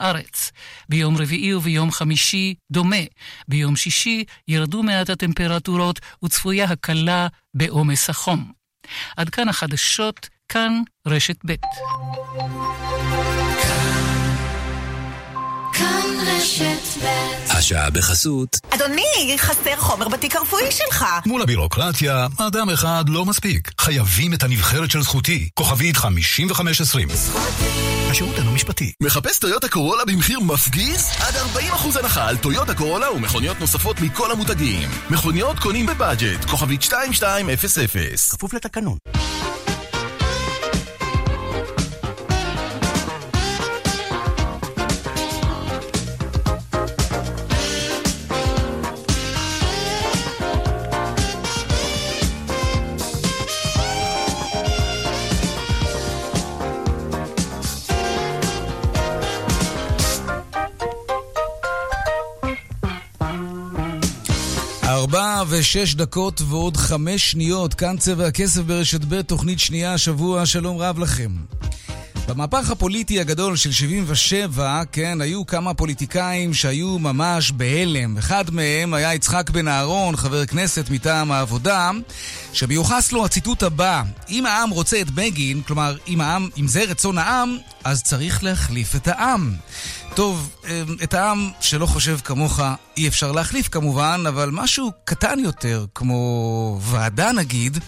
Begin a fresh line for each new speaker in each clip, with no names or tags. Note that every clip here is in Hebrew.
הארץ. ביום רביעי וביום חמישי דומה. ביום שישי ירדו מעט הטמפרטורות וצפויה הקלה בעומס החום. עד כאן החדשות, כאן רשת ב'.
השעה בחסות.
אדוני, חסר חומר בתיק הרפואי שלך.
מול הבירוקרטיה, אדם אחד לא מספיק. חייבים את הנבחרת של זכותי. כוכבית 5520. זכותי. השירות אינו משפטי.
מחפש טויוטה קורולה במחיר מפגיז? עד 40% הנחה על טויוטה קורולה ומכוניות נוספות מכל המותגים. מכוניות קונים בבאג'ט. כוכבית 2200.
כפוף לתקנון.
ושש דקות ועוד חמש שניות, כאן צבע הכסף ברשת ב', תוכנית שנייה השבוע, שלום רב לכם. במהפך הפוליטי הגדול של 77, כן, היו כמה פוליטיקאים שהיו ממש בהלם. אחד מהם היה יצחק בן אהרון, חבר כנסת מטעם העבודה, שמיוחס לו הציטוט הבא: אם העם רוצה את בגין, כלומר, אם, העם, אם זה רצון העם, אז צריך להחליף את העם. טוב, אמ, את העם שלא חושב כמוך אי אפשר להחליף כמובן, אבל משהו קטן יותר, כמו ועדה נגיד,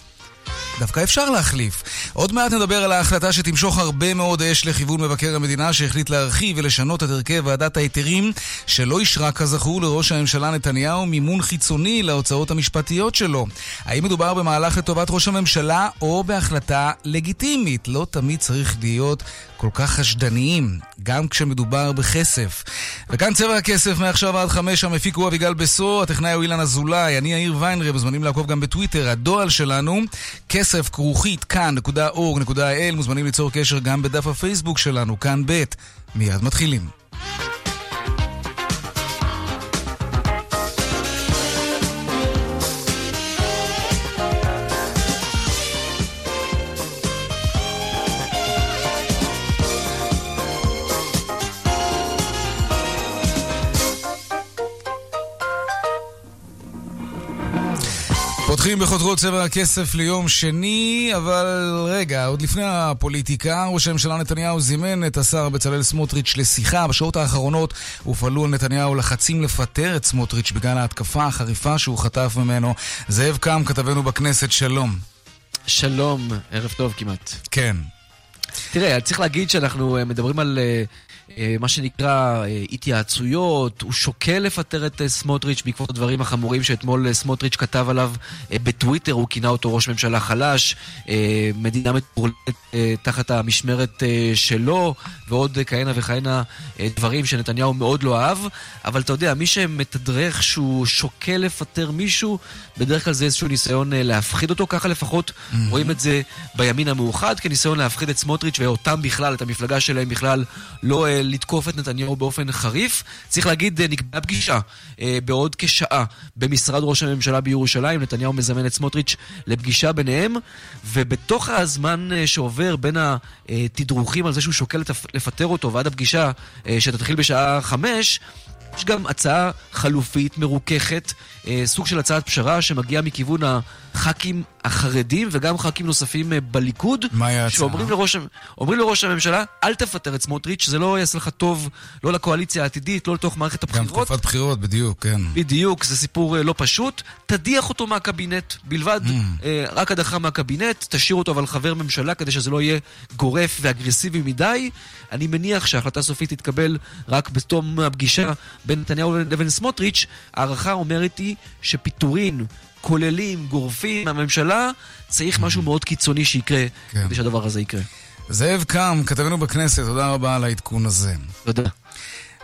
דווקא אפשר להחליף. עוד מעט נדבר על ההחלטה שתמשוך הרבה מאוד אש לכיוון מבקר המדינה שהחליט להרחיב ולשנות את הרכב ועדת ההיתרים שלא אישרה כזכור לראש הממשלה נתניהו מימון חיצוני להוצאות המשפטיות שלו. האם מדובר במהלך לטובת ראש הממשלה או בהחלטה לגיטימית? לא תמיד צריך להיות כל כך חשדניים, גם כשמדובר בכסף. וכאן צבע הכסף מעכשיו עד חמש, המפיק הוא אביגל בסו, הטכנאי הוא אילן אזולאי, אני יאיר ויינרב, מוזמנים לעקוב גם בטוויטר, הדואל שלנו, כסף כרוכית כאן.org.il, מוזמנים ליצור קשר גם בדף הפייסבוק שלנו, כאן ב', מיד מתחילים. פותחים בחותרות צבע הכסף ליום שני, אבל רגע, עוד לפני הפוליטיקה, ראש הממשלה נתניהו זימן את השר בצלאל סמוטריץ' לשיחה. בשעות האחרונות הופעלו על נתניהו לחצים לפטר את סמוטריץ' בגלל ההתקפה החריפה שהוא חטף ממנו. זאב קם, כתבנו בכנסת, שלום.
שלום, ערב טוב כמעט.
כן.
תראה, צריך להגיד שאנחנו אה, מדברים על אה, מה שנקרא אה, התייעצויות, הוא שוקל לפטר את אה, סמוטריץ' בעקבות הדברים החמורים שאתמול סמוטריץ' כתב עליו בטוויטר, הוא כינה אותו ראש ממשלה חלש, מדינה מטורלת תחת המשמרת שלו, ועוד כהנה וכהנה דברים שנתניהו מאוד לא אהב, אבל אתה יודע, מי שמתדרך שהוא שוקל לפטר מישהו, בדרך כלל זה איזשהו ניסיון להפחיד אותו, ככה לפחות mm-hmm. רואים את זה בימין המאוחד, כניסיון להפחיד את סמוטריץ' ואותם בכלל, את המפלגה שלהם בכלל, לא לתקוף את נתניהו באופן חריף. צריך להגיד, אה, נקבעה פגישה אה, בעוד כשעה במשרד ראש הממשלה בירושלים. נתניהו מזמן את סמוטריץ' לפגישה ביניהם, ובתוך הזמן אה, שעובר בין התדרוכים על זה שהוא שוקל לפטר אותו ועד הפגישה שתתחיל בשעה חמש, יש גם הצעה חלופית, מרוככת, אה, סוג של הצעת פשרה שמגיעה מכיוון הח"כים החרדים וגם ח"כים נוספים אה, בליכוד.
מהי ההצעה?
שאומרים לראש, לראש הממשלה, אל תפטר את סמוטריץ', זה לא יעשה לך טוב, לא לקואליציה העתידית, לא לתוך מערכת הבחירות.
גם תקופת בחירות, בדיוק, כן.
בדיוק, זה סיפור אה, לא פשוט. תדיח אותו מהקבינט בלבד, mm. רק הדחה מהקבינט, תשאיר אותו אבל חבר ממשלה כדי שזה לא יהיה גורף ואגרסיבי מדי. אני מניח שההחלטה הסופית תתקבל רק בתום הפגישה בין נתניהו לבין סמוטריץ'. ההערכה אומרת היא שפיטורין כוללים, גורפים מהממשלה, צריך משהו מאוד קיצוני שיקרה כן. כדי שהדבר הזה יקרה.
זאב קם, כתבנו בכנסת, תודה רבה על העדכון הזה.
תודה.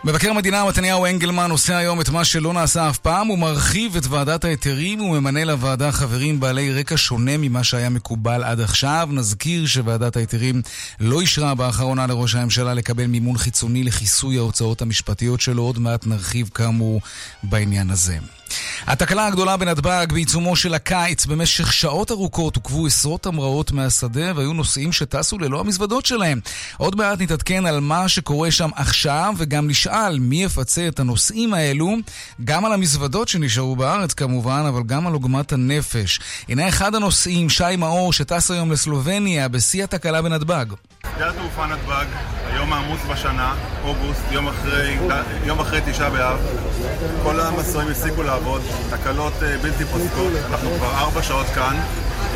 מבקר המדינה מתניהו אנגלמן עושה היום את מה שלא נעשה אף פעם, הוא מרחיב את ועדת ההיתרים וממנה לוועדה חברים בעלי רקע שונה ממה שהיה מקובל עד עכשיו. נזכיר שוועדת ההיתרים לא אישרה באחרונה לראש הממשלה לקבל מימון חיצוני לכיסוי ההוצאות המשפטיות שלו, עוד מעט נרחיב כאמור בעניין הזה. התקלה הגדולה בנתב"ג בעיצומו של הקיץ, במשך שעות ארוכות עוכבו עשרות המראות מהשדה והיו נוסעים שטסו ללא המזוודות שלהם. עוד מעט נתעדכן על מה שקורה שם עכשיו וגם נשאל מי יפצה את הנוסעים האלו, גם על המזוודות שנשארו בארץ כמובן, אבל גם על עוגמת הנפש. הנה אחד הנוסעים, שי מאור, שטס היום לסלובניה בשיא התקלה בנתב"ג.
שדה התעופה נתב"ג, היום העמוס בשנה, אוגוסט, יום אחרי, יום אחרי תשעה באב. כל המסועים הפסיקו לעבוד, תקלות אה, בלתי פוסקות. אנחנו כבר ארבע שעות כאן,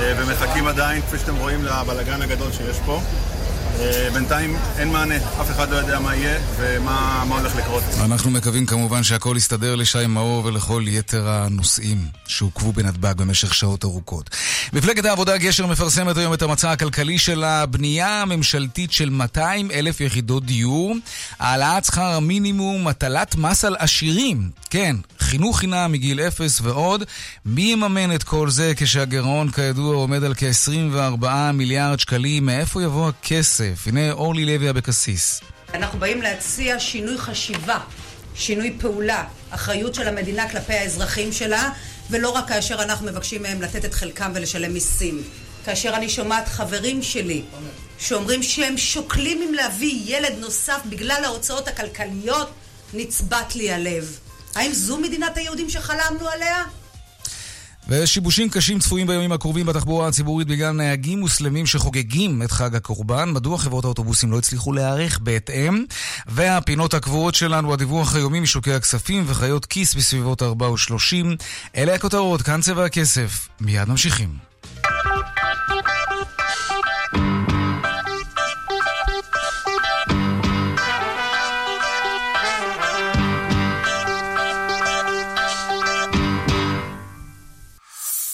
אה, ומחכים עדיין, כפי שאתם רואים, לבלגן הגדול שיש פה. אה, בינתיים אין מענה, אף אחד לא יודע מה יהיה ומה הולך לקרות.
אנחנו מקווים כמובן שהכל יסתדר לשי מאור ולכל יתר הנוסעים שעוכבו בנתב"ג במשך שעות ארוכות. מפלגת העבודה גשר מפרסמת היום את המצע הכלכלי של הבנייה הממשלתית של 200 אלף יחידות דיור, העלאת שכר המינימום, הטלת מס על עשירים, כן, חינוך חינם מגיל אפס ועוד. מי יממן את כל זה כשהגירעון כידוע עומד על כ-24 מיליארד שקלים? מאיפה יבוא הכסף? הנה אורלי לוי אבקסיס.
אנחנו באים להציע שינוי חשיבה, שינוי פעולה, אחריות של המדינה כלפי האזרחים שלה, ולא רק כאשר אנחנו מבקשים מהם לתת את חלקם ולשלם מיסים. כאשר אני שומעת חברים שלי שאומרים שהם שוקלים אם להביא ילד נוסף בגלל ההוצאות הכלכליות, נצבט לי הלב. האם זו מדינת היהודים שחלמנו עליה?
ושיבושים קשים צפויים בימים הקרובים בתחבורה הציבורית בגלל נהגים מוסלמים שחוגגים את חג הקורבן. מדוע חברות האוטובוסים לא הצליחו להיערך בהתאם? והפינות הקבועות שלנו, הדיווח היומי משוקי הכספים וחיות כיס בסביבות 4 ו-30. אלה הכותרות, כאן צבע הכסף. מיד ממשיכים.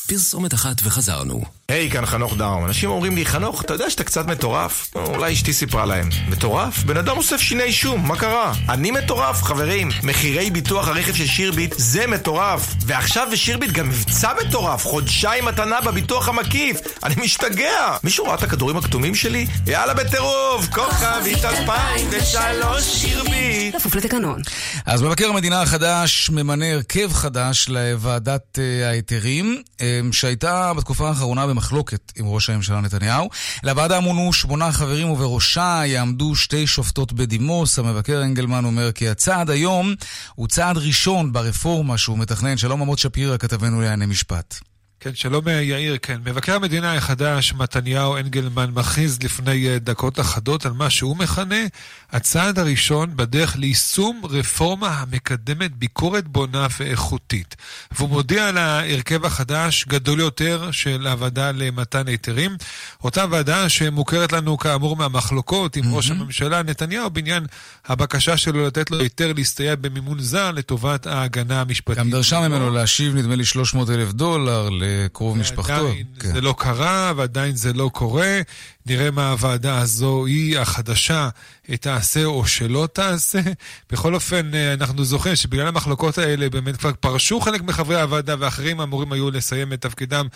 פרסומת אחת וחזרנו.
היי, hey, כאן חנוך דאום. אנשים אומרים לי, חנוך, אתה יודע שאתה קצת מטורף? אולי אשתי סיפרה להם. מטורף? בן אדם אוסף שיני שום, מה קרה? אני מטורף, חברים. מחירי ביטוח הרכב של שירביט זה מטורף. ועכשיו בשירביט גם מבצע מטורף, חודשיים מתנה בביטוח המקיף. אני משתגע. מישהו ראה את הכדורים הכתומים שלי? יאללה בטירוף, כוכבית 2003 שירביט.
כפוף לתקנון. אז מבקר המדינה החדש ממנה הרכב חדש לוועדת uh, ההיתרים. אמ, שהייתה בתקופה האחרונה במחלוקת עם ראש הממשלה נתניהו. לוועדה מונו שמונה חברים ובראשה יעמדו שתי שופטות בדימוס. המבקר אנגלמן אומר כי הצעד היום הוא צעד ראשון ברפורמה שהוא מתכנן. שלום עמוד שפירא, כתבנו לענייני משפט.
כן, שלום יאיר, כן. מבקר המדינה החדש, מתניהו אנגלמן, מכריז לפני אה, דקות אחדות על מה שהוא מכנה הצעד הראשון בדרך ליישום רפורמה המקדמת ביקורת בונה ואיכותית. והוא מודיע על ההרכב החדש, גדול יותר, של הוועדה למתן היתרים. אותה ועדה שמוכרת לנו כאמור מהמחלוקות עם mm-hmm. ראש הממשלה נתניהו בעניין הבקשה שלו לתת לו היתר להסתייע במימון זר לטובת ההגנה המשפטית.
גם דרשה ממנו להשיב נדמה לי 300 אלף דולר לקרוב משפחתו.
עדיין כן. זה לא קרה ועדיין זה לא קורה. נראה מה הוועדה הזו היא החדשה תעשה או שלא תעשה. בכל אופן, אה, אנחנו זוכרים שבגלל המחלוקות האלה באמת כבר פרשו חלק מחברי הוועדה ואחרים אמורים היו לסיים את תפקידם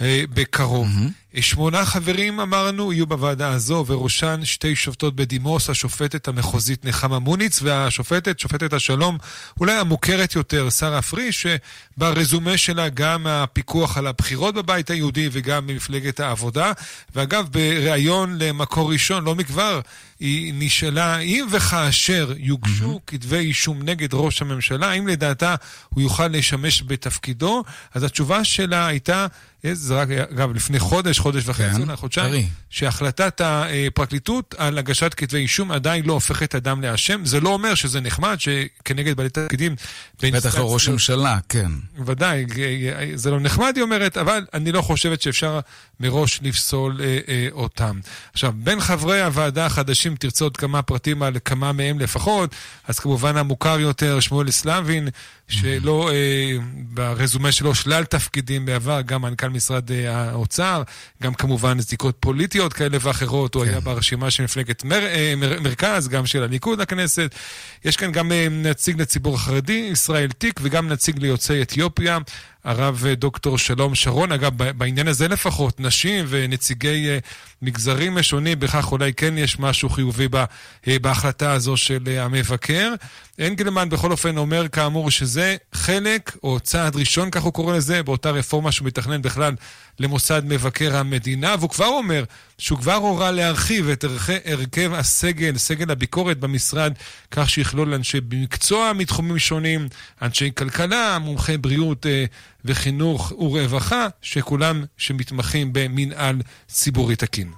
אה, בקרוב. Mm-hmm. שמונה חברים, אמרנו, יהיו בוועדה הזו, וראשן שתי שופטות בדימוס, השופטת המחוזית נחמה מוניץ והשופטת, שופטת השלום, אולי המוכרת יותר, שרה פריש, שברזומה שלה גם הפיקוח על הבחירות בבית היהודי וגם במפלגת העבודה. ואגב, בריאיון למקור ראשון, לא מכבר, היא נשאלה אם וכאשר יוגשו mm-hmm. כתבי אישום נגד ראש הממשלה, האם לדעתה הוא יוכל לשמש בתפקידו? אז התשובה שלה הייתה זה רק, אגב, לפני חודש, חודש וחצי, כן, חודשיים, שהחלטת הפרקליטות על הגשת כתבי אישום עדיין לא הופכת אדם לאשם. זה לא אומר שזה נחמד שכנגד בעלי תפקידים...
בטח לא ראש הממשלה, כן.
ודאי, זה לא נחמד, היא אומרת, אבל אני לא חושבת שאפשר מראש לפסול אה, אה, אותם. עכשיו, בין חברי הוועדה החדשים תרצה עוד כמה פרטים על כמה מהם לפחות, אז כמובן המוכר יותר, שמואל סלבין, שלא, אה, ברזומה שלו שלל תפקידים בעבר, גם מנכ"ל משרד אה, האוצר, גם כמובן זיקות פוליטיות כאלה ואחרות, כן. הוא היה ברשימה של מפלגת מר, אה, מר, מרכז, גם של הליכוד לכנסת. יש כאן גם אה, נציג לציבור החרדי, ישראל תיק, וגם נציג ליוצאי אתיופיה. הרב דוקטור שלום שרון. אגב, בעניין הזה לפחות, נשים ונציגי מגזרים שונים, בכך אולי כן יש משהו חיובי בהחלטה הזו של המבקר. אנגלמן בכל אופן אומר כאמור שזה חלק, או צעד ראשון, כך הוא קורא לזה, באותה רפורמה שהוא מתכנן בכלל למוסד מבקר המדינה, והוא כבר אומר שהוא כבר הורה להרחיב את הרכב הסגל, סגל הביקורת במשרד, כך שיכלול אנשי מקצוע מתחומים שונים, אנשי כלכלה, מומחי בריאות אה, וחינוך ורווחה, שכולם שמתמחים במנהל ציבורי תקין.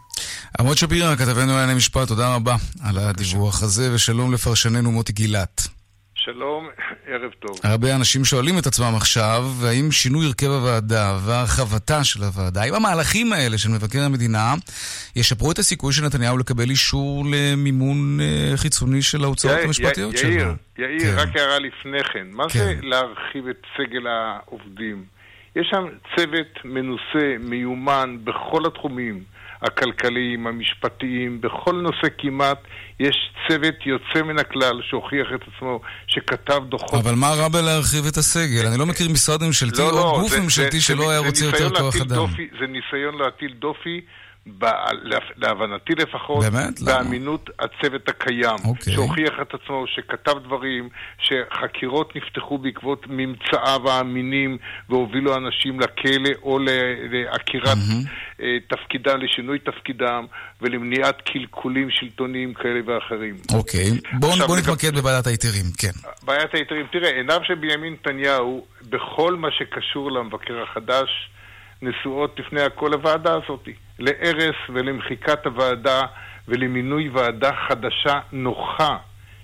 עמוד שפירא, כתבנו לענייני משפט, תודה רבה על הדיווח הזה, ושלום לפרשננו מוטי גילת.
שלום, ערב טוב.
הרבה אנשים שואלים את עצמם עכשיו, האם שינוי הרכב הוועדה והרחבתה של הוועדה, האם המהלכים האלה של מבקר המדינה ישפרו את הסיכוי של נתניהו לקבל אישור למימון אה, חיצוני של ההוצאות המשפטיות שלו?
יאיר, יאיר,
כן.
רק הערה לפני כן. מה
כן.
זה להרחיב את סגל העובדים? יש שם צוות מנוסה, מיומן, בכל התחומים. הכלכליים, המשפטיים, בכל נושא כמעט יש צוות יוצא מן הכלל שהוכיח את עצמו, שכתב דוחות.
אבל מה רע בלהרחיב את הסגל? אני לא מכיר משרד ממשלתי
לא,
או
לא,
גוף
זה-
ממשלתי
זה-
שלא
זה-
היה רוצה יותר כוח אדם.
דופי- זה ניסיון להטיל דופי, להבנתי לפחות,
באמת? למה?
באמינות הצוות הקיים,
אוקיי.
שהוכיח את עצמו, שכתב דברים, שחקירות נפתחו בעקבות ממצאיו האמינים והובילו אנשים לכלא או לעקירת אה, תפקידם, לשינוי תפקידם ולמניעת קלקולים שלטוניים כאלה ואחרים.
אוקיי, בואו בוא
לגב-
נתמקד בוועדת ההיתרים, כן.
בעיית ההיתרים, תראה, עיניו של בנימין נתניהו, בכל מה שקשור למבקר החדש, נשואות לפני הכל לוועדה הזאת, להרס ולמחיקת הוועדה ולמינוי ועדה חדשה נוחה,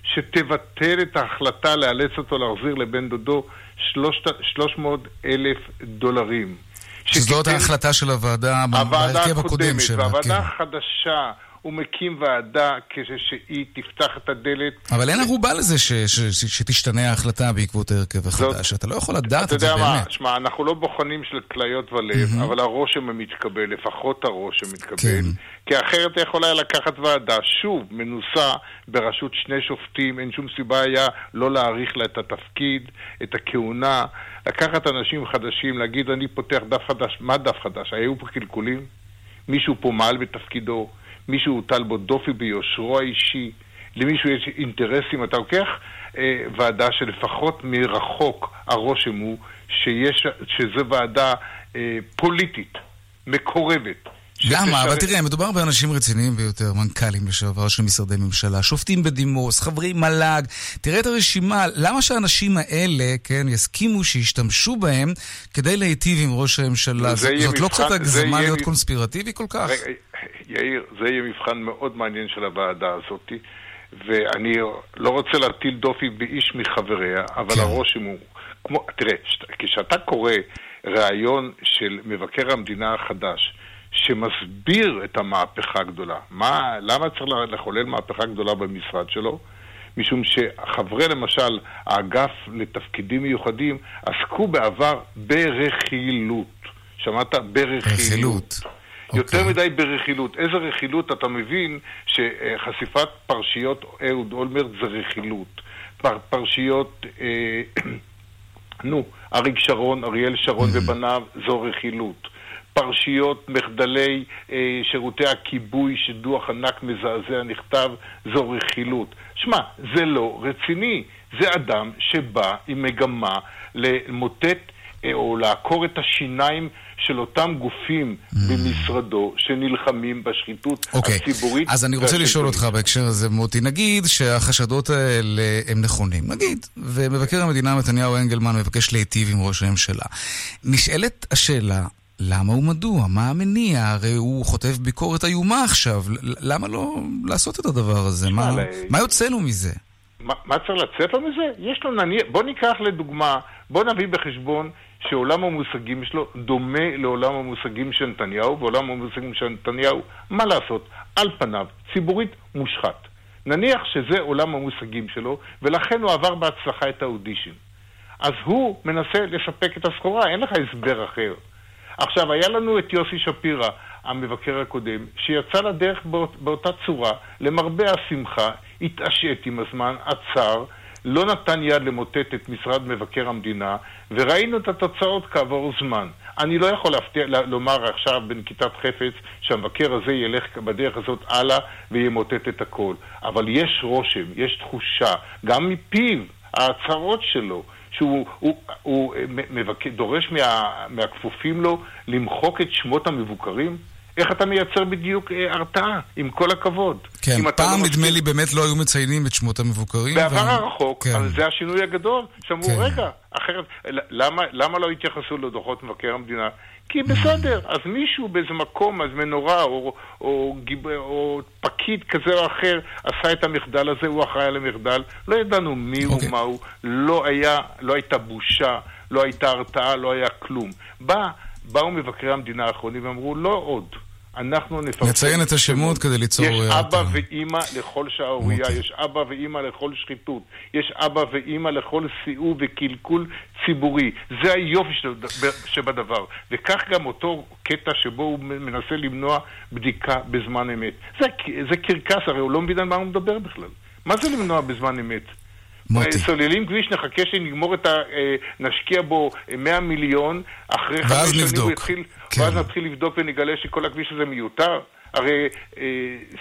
שתבטל את ההחלטה לאלץ אותו להחזיר לבן דודו 300 אלף דולרים.
שזאת
שתיתן-
ההחלטה של הוועדה
הוועדה
בהרכב הקודם
הקודמת,
שלה,
והוועדה
כן.
החדשה, הוא מקים ועדה כשהיא תפתח את הדלת.
אבל אין ערובה לזה ש- ש- ש- שתשתנה ההחלטה בעקבות ההרכב החדש. אתה לא יכול לדעת
אתה
את זה
יודע מה,
באמת.
שמע, אנחנו לא בוחנים של כליות ולב,
מהמם.
אבל הרושם המתקבל, לפחות הרושם מתקבל,
כן.
כי אחרת אתה יכול היה לקחת ועדה, שוב, מנוסה, בראשות שני שופטים, אין שום סיבה היה לא להאריך לה את התפקיד, את הכהונה, לקחת אנשים חדשים, להגיד אני פותח דף חדש, מה דף חדש? היו פה קלקולים? מישהו פה מעל בתפקידו? מישהו הוטל בו דופי ביושרו האישי? למישהו יש אינטרסים? אתה לוקח אה, ועדה שלפחות מרחוק הרושם הוא שיש, שזו ועדה אה, פוליטית, מקורבת.
למה? אבל תראה, מדובר באנשים רציניים ביותר, מנכ"לים לשעבר של משרדי ממשלה, שופטים בדימוס, חברי מל"ג. תראה את הרשימה, למה שהאנשים האלה, כן, יסכימו שישתמשו בהם כדי להיטיב עם ראש הממשלה? זאת לא קצת הגזמה
יהיה
להיות קונספירטיבי כל כך?
רגע, יאיר, זה יהיה מבחן מאוד מעניין של הוועדה הזאת, ואני לא רוצה להטיל דופי באיש מחבריה, אבל
כן.
הרושם הוא... כמו, תראה, כשאתה קורא ראיון של מבקר המדינה החדש, שמסביר את המהפכה הגדולה, מה, למה צריך לחולל מהפכה גדולה במשרד שלו? משום שחברי, למשל, האגף לתפקידים מיוחדים עסקו בעבר ברכילות. שמעת? ברכילות.
רכילות.
יותר
אוקיי.
מדי ברכילות. איזה רכילות? אתה מבין שחשיפת פרשיות אהוד אולמרט זה רכילות. פר, פרשיות, אה, נו, אריק שרון, אריאל שרון ובניו, זו רכילות. פרשיות מחדלי אה, שירותי הכיבוי, שדוח ענק מזעזע נכתב, זו רכילות. שמע, זה לא רציני. זה אדם שבא עם מגמה למוטט אה, או לעקור את השיניים של אותם גופים במשרדו שנלחמים בשחיתות
אוקיי,
הציבורית.
אז אני רוצה לשאול. אותך בהקשר הזה, מוטי, נגיד שהחשדות האלה הם נכונים, נגיד, ומבקר המדינה נתניהו אנגלמן מבקש להיטיב עם ראש הממשלה. נשאלת השאלה, למה ומדוע? מה המניע? הרי הוא חוטף ביקורת איומה עכשיו, למה לא לעשות את הדבר הזה? מה-
ל-
מה יוצא לו מזה?
מה, מה צריך לצאת לו מזה? יש לו נניח, בוא ניקח לדוגמה, בוא נביא בחשבון שעולם המושגים שלו דומה לעולם המושגים של נתניהו, ועולם המושגים של נתניהו, מה לעשות, על פניו, ציבורית מושחת. נניח שזה עולם המושגים שלו, ולכן הוא עבר בהצלחה את האודישן. אז הוא מנסה לספק את הסחורה, אין לך הסבר אחר. עכשיו, היה לנו את יוסי שפירא, המבקר הקודם, שיצא לדרך באות, באותה צורה, למרבה השמחה, התעשת עם הזמן, עצר, לא נתן יד למוטט את משרד מבקר המדינה, וראינו את התוצאות כעבור זמן. אני לא יכול להפתיע, לומר עכשיו בנקיטת חפץ שהמבקר הזה ילך בדרך הזאת הלאה וימוטט את הכל. אבל יש רושם, יש תחושה, גם מפיו, ההצהרות שלו, שהוא הוא, הוא, הוא מבק... דורש מה, מהכפופים לו למחוק את שמות המבוקרים? איך אתה מייצר בדיוק אה, הרתעה, עם כל הכבוד.
כן, פעם
לא
נדמה לי באמת לא היו מציינים את שמות המבוקרים.
בעבר ואני... הרחוק, כן. אבל זה השינוי הגדול. שאמרו, כן. רגע, אחרת, למה, למה לא התייחסו לדוחות מבקר המדינה? כי בסדר, אז מישהו באיזה מקום, אז מנורה או, או, או, או פקיד כזה או אחר עשה את המחדל הזה, הוא אחראי על המחדל. לא ידענו מי הוא, אוקיי. מה הוא, לא, היה, לא הייתה בושה, לא הייתה הרתעה, לא היה כלום. בא, באו מבקרי המדינה האחרונים ואמרו, לא עוד. אנחנו נפרסם...
נציין את השמות כדי ליצור...
יש אבא ואימא לכל שערורייה, יש אבא ואימא לכל שחיתות, יש אבא ואימא לכל סיאוב וקלקול ציבורי. זה היופי שבדבר. וכך גם אותו קטע שבו הוא מנסה למנוע בדיקה בזמן אמת. זה, זה קרקס, הרי הוא לא מבין על מה הוא מדבר בכלל. מה זה למנוע בזמן אמת? מוטי. סוללים כביש, נחכה שנגמור את ה... אה, נשקיע בו 100 מיליון, אחרי
חמש שנים הוא יתחיל,
כן. ואז נתחיל לבדוק ונגלה שכל הכביש הזה מיותר. הרי אה,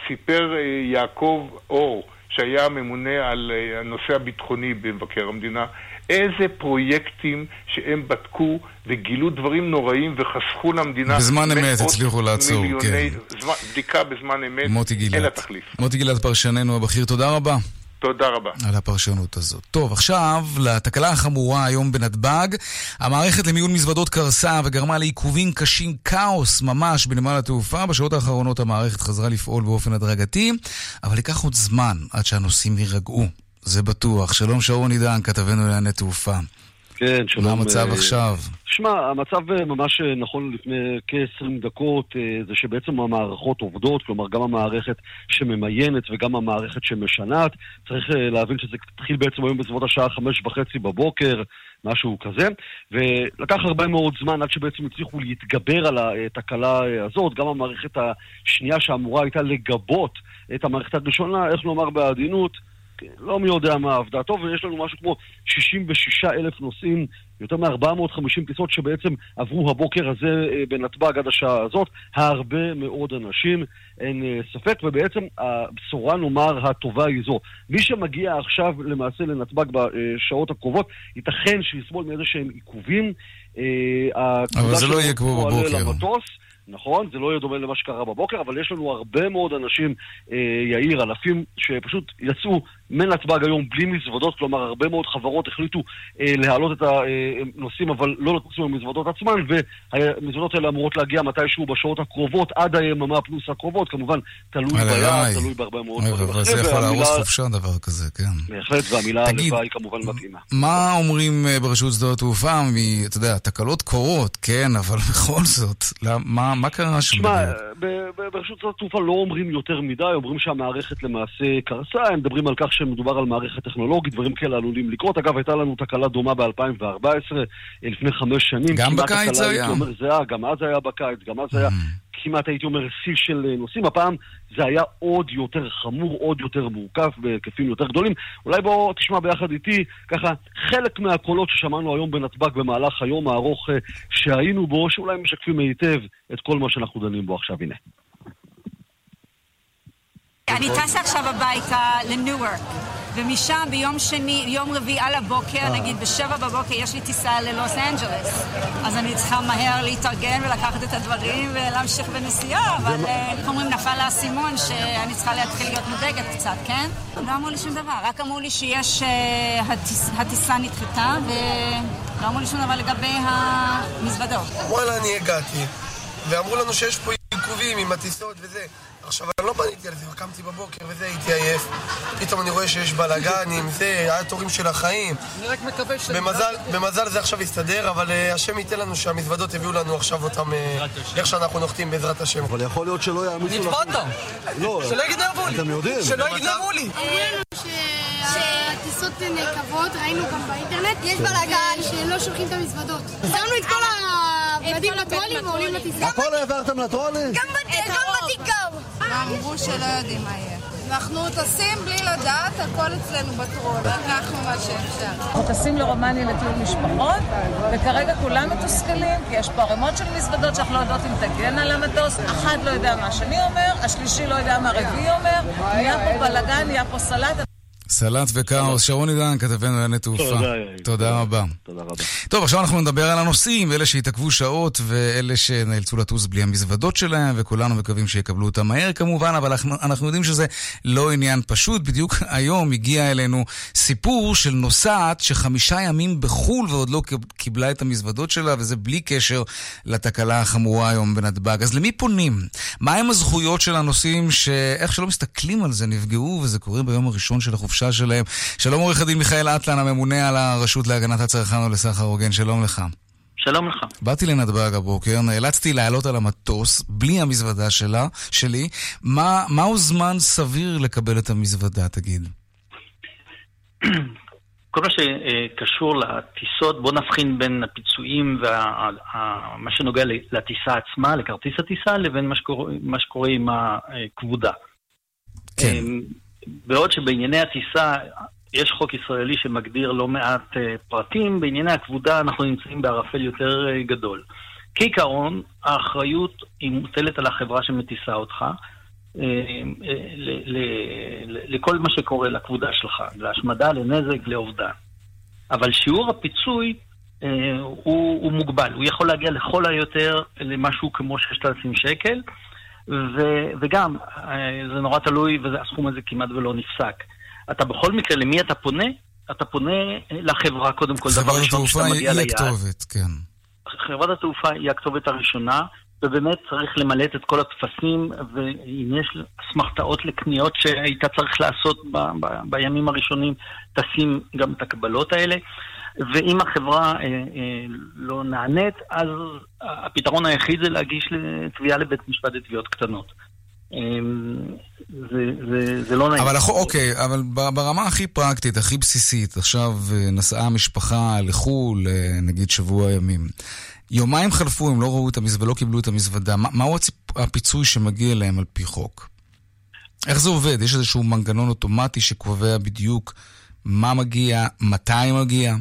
סיפר אה, יעקב אור, שהיה ממונה על אה, הנושא הביטחוני במבקר המדינה, איזה פרויקטים שהם בדקו וגילו דברים נוראים וחסכו למדינה
בזמן אמת הצליחו לעצור,
מיליוני, כן. זמן, בדיקה בזמן אמת,
מוטי גילת.
אין לה תחליף.
מוטי גילת פרשננו הבכיר, תודה רבה.
תודה רבה.
על הפרשנות הזאת. טוב, עכשיו לתקלה החמורה היום בנתב"ג. המערכת למיון מזוודות קרסה וגרמה לעיכובים קשים, כאוס ממש בנמל התעופה. בשעות האחרונות המערכת חזרה לפעול באופן הדרגתי, אבל ייקח עוד זמן עד שהנוסעים יירגעו. זה בטוח. שלום שרון עידן, כתבנו לענייני תעופה.
כן, שלום.
מה המצב
אה,
עכשיו?
שמע, המצב אה, ממש אה, נכון לפני כ-20 דקות, זה שבעצם המערכות עובדות, כלומר גם המערכת שממיינת וגם המערכת שמשנעת. צריך להבין שזה התחיל בעצם היום בסביבות השעה חמש וחצי בבוקר, משהו כזה, ולקח הרבה מאוד זמן עד שבעצם הצליחו להתגבר על התקלה הזאת. גם המערכת השנייה שאמורה הייתה לגבות את המערכת הראשונה, איך לומר בעדינות, לא מי יודע מה עבדה טוב, ויש לנו משהו כמו 66 אלף נוסעים, יותר מ-450 טיסות שבעצם עברו הבוקר הזה אה, בנתב"ג עד השעה הזאת. הרבה מאוד אנשים, אין אה, ספק, ובעצם הבשורה, נאמר, הטובה היא זו. מי שמגיע עכשיו למעשה לנתב"ג בשעות הקרובות, ייתכן שיסבול מאיזה שהם עיכובים.
אה, אבל זה לא יהיה כמו בבוקר.
למטוס, נכון, זה לא יהיה דומה למה שקרה בבוקר, אבל יש לנו הרבה מאוד אנשים, אה, יאיר, אלפים, שפשוט יצאו מנתב"ג היום בלי מזוודות, כלומר הרבה מאוד חברות החליטו אה, להעלות את הנוסעים, אבל לא לטוסים במזוודות עצמן, והמזוודות האלה אמורות להגיע מתישהו בשעות הקרובות, עד היממה פלוס הקרובות, כמובן, תלוי ביד, תלוי בהרבה מאוד
דברים אבל זה יכול להרוס חופשה דבר כזה, כן.
בהחלט, והמילה הלוואי היא כמובן מתאימה.
מה אומרים אה, ברשות שדות התעופה, אתה יודע, תקלות קורות, כן, אבל בכל זאת, מה, מה קרה שם?
תשמע, ברשות שדות התעופה לא אומרים יותר מדי, אומרים שהמערכת למעשה קרסה, הם מדברים על כך שמדובר על מערכת טכנולוגית, דברים כאלה עלולים לקרות. אגב, הייתה לנו תקלה דומה ב-2014, לפני חמש שנים.
גם בקיץ זה היה.
זה גם אז היה בקיץ, גם אז היה mm. כמעט הייתי אומר שיא של אה, נושאים. הפעם זה היה עוד יותר חמור, עוד יותר מורכב, בהיקפים יותר גדולים. אולי בוא תשמע ביחד איתי, ככה, חלק מהקולות ששמענו היום בנתב"ג במהלך היום הארוך אה, שהיינו בו, שאולי משקפים היטב את כל מה שאנחנו דנים בו עכשיו. הנה.
אני טסה עכשיו הביתה לניוורק, ומשם ביום שני, יום רביעי על הבוקר, נגיד בשבע בבוקר, יש לי טיסה ללוס אנג'לס. אז אני צריכה מהר להתארגן ולקחת את הדברים ולהמשיך בנסיעה, אבל אה, איך אומרים, נפל האסימון שאני צריכה להתחיל להיות מודאגת קצת, כן? לא אמרו לי שום דבר, רק אמרו לי שיש... אה, הטיסה נדחתה, ולא אמרו לי שום דבר לגבי המזוודות.
וואלה, אני הגעתי, ואמרו לנו שיש פה עיכובים עם הטיסות וזה. עכשיו, אני לא בניתי על זה, קמתי בבוקר וזה, הייתי עייף. פתאום אני רואה שיש בלאגן עם זה, היה תורים של החיים.
אני רק מקווה ש...
במזל, במזל זה עכשיו יסתדר, אבל uh, השם ייתן לנו שהמזוודות יביאו לנו עכשיו אותם, uh, איך שאנחנו נוחתים בעזרת השם.
אבל יכול להיות שלא יעמיסו
לכם. נתפוס אותם!
לא,
שלא יגנבו לי!
אתם יודעים.
שלא יגנבו לי!
שהטיסות נקבות, ראינו גם באינטרנט. יש בלאגן שלא שולחים את המזוודות. שמנו את כל הבגדים לטרולים ועולים לטיסה.
הכל העברתם לטרולים?
גם בתיקו.
אמרו שלא יודעים מה יהיה.
אנחנו טסים בלי לדעת, הכל אצלנו בטרול, לקחנו מה שאפשר.
אנחנו טסים לרומניה לטיול משפחות, וכרגע כולם מתוסכלים, כי יש פה ערימות של מזוודות שאנחנו לא יודעות אם תגן על המטוס, אחד לא יודע מה השני אומר, השלישי לא יודע מה הרביעי אומר, נהיה פה בלאגן, נהיה פה סלט.
סלט וכאוס, שרון עידן, כתבנו לענייני תעופה.
תודה,
רבה.
תודה רבה.
טוב, עכשיו אנחנו נדבר על הנוסעים, אלה שהתעכבו שעות ואלה שנאלצו לטוס בלי המזוודות שלהם, וכולנו מקווים שיקבלו אותם מהר כמובן, אבל אנחנו, אנחנו יודעים שזה לא עניין פשוט. בדיוק היום הגיע אלינו סיפור של נוסעת שחמישה ימים בחו"ל ועוד לא קיבלה את המזוודות שלה, וזה בלי קשר לתקלה החמורה היום בנתב"ג. אז למי פונים? מהם הזכויות של הנוסעים שאיך שלא מסתכלים על זה נפגעו, וזה קורה ביום הראשון של החופשה שלהם? שלום עורך הדין מיכאל אטלן, הממונה על הרשות להגנת הצרכן ולסחר הוגן, שלום לך.
שלום לך.
באתי לנתב"ג הבוקר, נאלצתי לעלות על המטוס בלי המזוודה שלה, שלי. מה, מהו זמן סביר לקבל את המזוודה, תגיד?
כל מה שקשור לטיסות, בוא נבחין בין הפיצויים ומה שנוגע לטיסה עצמה, לכרטיס הטיסה, לבין מה שקורה, מה שקורה עם הכבודה.
כן.
בעוד שבענייני הטיסה יש חוק ישראלי שמגדיר לא מעט uh, פרטים, בענייני הכבודה אנחנו נמצאים בערפל יותר uh, גדול. כעיקרון, האחריות היא מוטלת על החברה שמטיסה אותך, ל- לכל מה שקורה לכבודה שלך, להשמדה, לנזק, לאובדן. אבל שיעור הפיצוי הוא, הוא מוגבל, הוא יכול להגיע לכל היותר למשהו כמו 6,000 שקל. ו- וגם, זה נורא תלוי, והסכום הזה כמעט ולא נפסק. אתה בכל מקרה, למי אתה פונה? אתה פונה לחברה קודם כל, דבר ראשון שאתה מגיע ליעד.
חברת התעופה היא הכתובת, כן.
חברת התעופה היא הכתובת הראשונה, ובאמת צריך למלא את כל הטפסים, ואם יש אסמכתאות לקניות שהיית צריך לעשות ב- ב- בימים הראשונים, תשים גם את הקבלות האלה. ואם החברה אה, אה, לא נענית, אז הפתרון היחיד זה להגיש תביעה לבית משפט לתביעות קטנות. אה, זה, זה, זה לא נעים.
אבל אוקיי, אבל ברמה הכי פרקטית, הכי בסיסית, עכשיו אה, נסעה המשפחה לחו"ל, אה, נגיד שבוע ימים. יומיים חלפו, הם לא ראו את המזוודה, לא קיבלו את המזוודה. מה, מהו. הפיצוי שמגיע להם על פי חוק? איך זה עובד? יש איזשהו מנגנון אוטומטי שקובע בדיוק מה מגיע, מתי מגיע?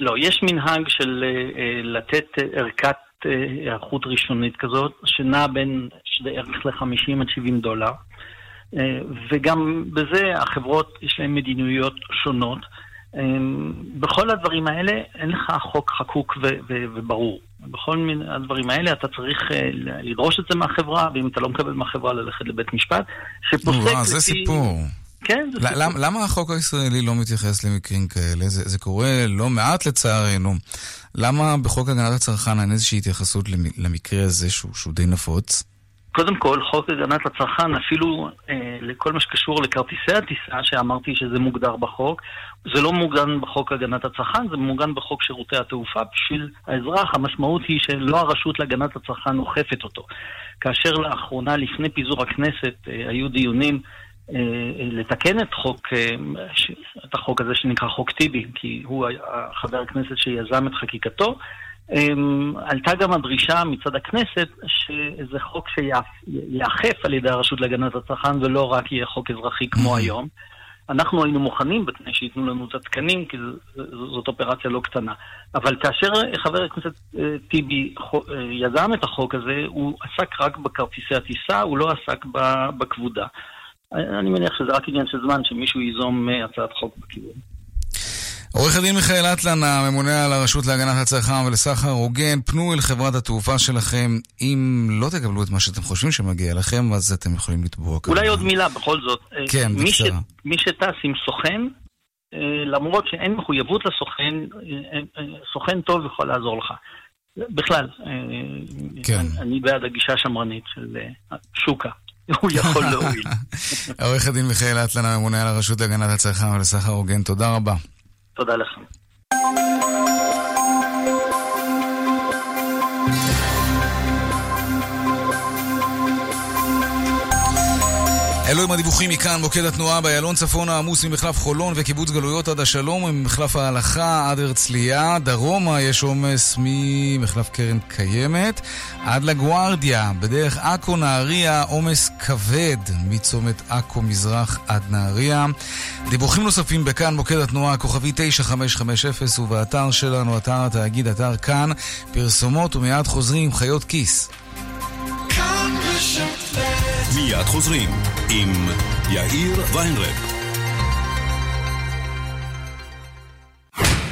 לא, יש מנהג של uh, לתת ערכת uh, היערכות ראשונית כזאת, שנעה בין ערך ל-50 עד 70 דולר, uh, וגם בזה החברות יש להן מדיניות שונות. Uh, בכל הדברים האלה אין לך חוק חקוק ו- ו- וברור. בכל מיני הדברים האלה אתה צריך uh, לדרוש את זה מהחברה, ואם אתה לא מקבל מהחברה ללכת לבית משפט, שפוסק
לפי...
זה
סיפור.
כן, זה
סיפור. למה החוק הישראלי לא מתייחס למקרים כאלה? זה, זה קורה לא מעט לצערנו. למה בחוק הגנת הצרכן אין איזושהי התייחסות למקרה הזה שהוא, שהוא די נפוץ?
קודם כל, חוק הגנת הצרכן, אפילו אה, לכל מה שקשור לכרטיסי הטיסה, שאמרתי שזה מוגדר בחוק, זה לא מוגן בחוק הגנת הצרכן, זה מוגן בחוק שירותי התעופה. בשביל האזרח, המשמעות היא שלא הרשות להגנת הצרכן אוכפת אותו. כאשר לאחרונה, לפני פיזור הכנסת, אה, היו דיונים לתקן את חוק, את החוק הזה שנקרא חוק טיבי, כי הוא חבר הכנסת שיזם את חקיקתו. עלתה גם הדרישה מצד הכנסת שזה חוק שיאכף על ידי הרשות להגנת הצרכן ולא רק יהיה חוק אזרחי כמו היום. אנחנו היינו מוכנים בתנאי שייתנו לנו את התקנים, כי זאת אופרציה לא קטנה. אבל כאשר חבר הכנסת טיבי יזם את החוק הזה, הוא עסק רק בכרטיסי הטיסה, הוא לא עסק בכבודה. אני מניח שזה רק עניין של זמן שמישהו ייזום הצעת חוק בכיוון.
עורך הדין מיכאל אטלן, הממונה על הרשות להגנת הצרכן ולסחר הוגן, פנו אל חברת התעופה שלכם. אם לא תקבלו את מה שאתם חושבים שמגיע לכם, אז אתם יכולים לתבוע
כמובן. אולי עוד מילה בכל זאת.
כן,
מי
בקצרה.
ש... מי שטס עם סוכן, למרות שאין מחויבות לסוכן, סוכן טוב יכול לעזור לך. בכלל,
כן.
אני בעד הגישה השמרנית של שוקה. הוא יכול להועיל.
עורך הדין מיכאל אטלן, הממונה על הרשות להגנת הצרכן ולסחר הוגן, תודה רבה.
תודה לך.
אלו הם הדיווחים מכאן, מוקד התנועה באיילון צפון העמוס ממחלף חולון וקיבוץ גלויות עד השלום, ממחלף ההלכה עד הרצליה, דרומה יש עומס ממחלף קרן קיימת עד לגוארדיה, בדרך עכו נהריה עומס כבד מצומת עכו מזרח עד נהריה. דיווחים נוספים בכאן, מוקד התנועה, כוכבי 9550 ובאתר שלנו, אתר התאגיד, אתר כאן, פרסומות ומיד חוזרים עם חיות כיס.
מיד חוזרים עם יאיר ויינרב.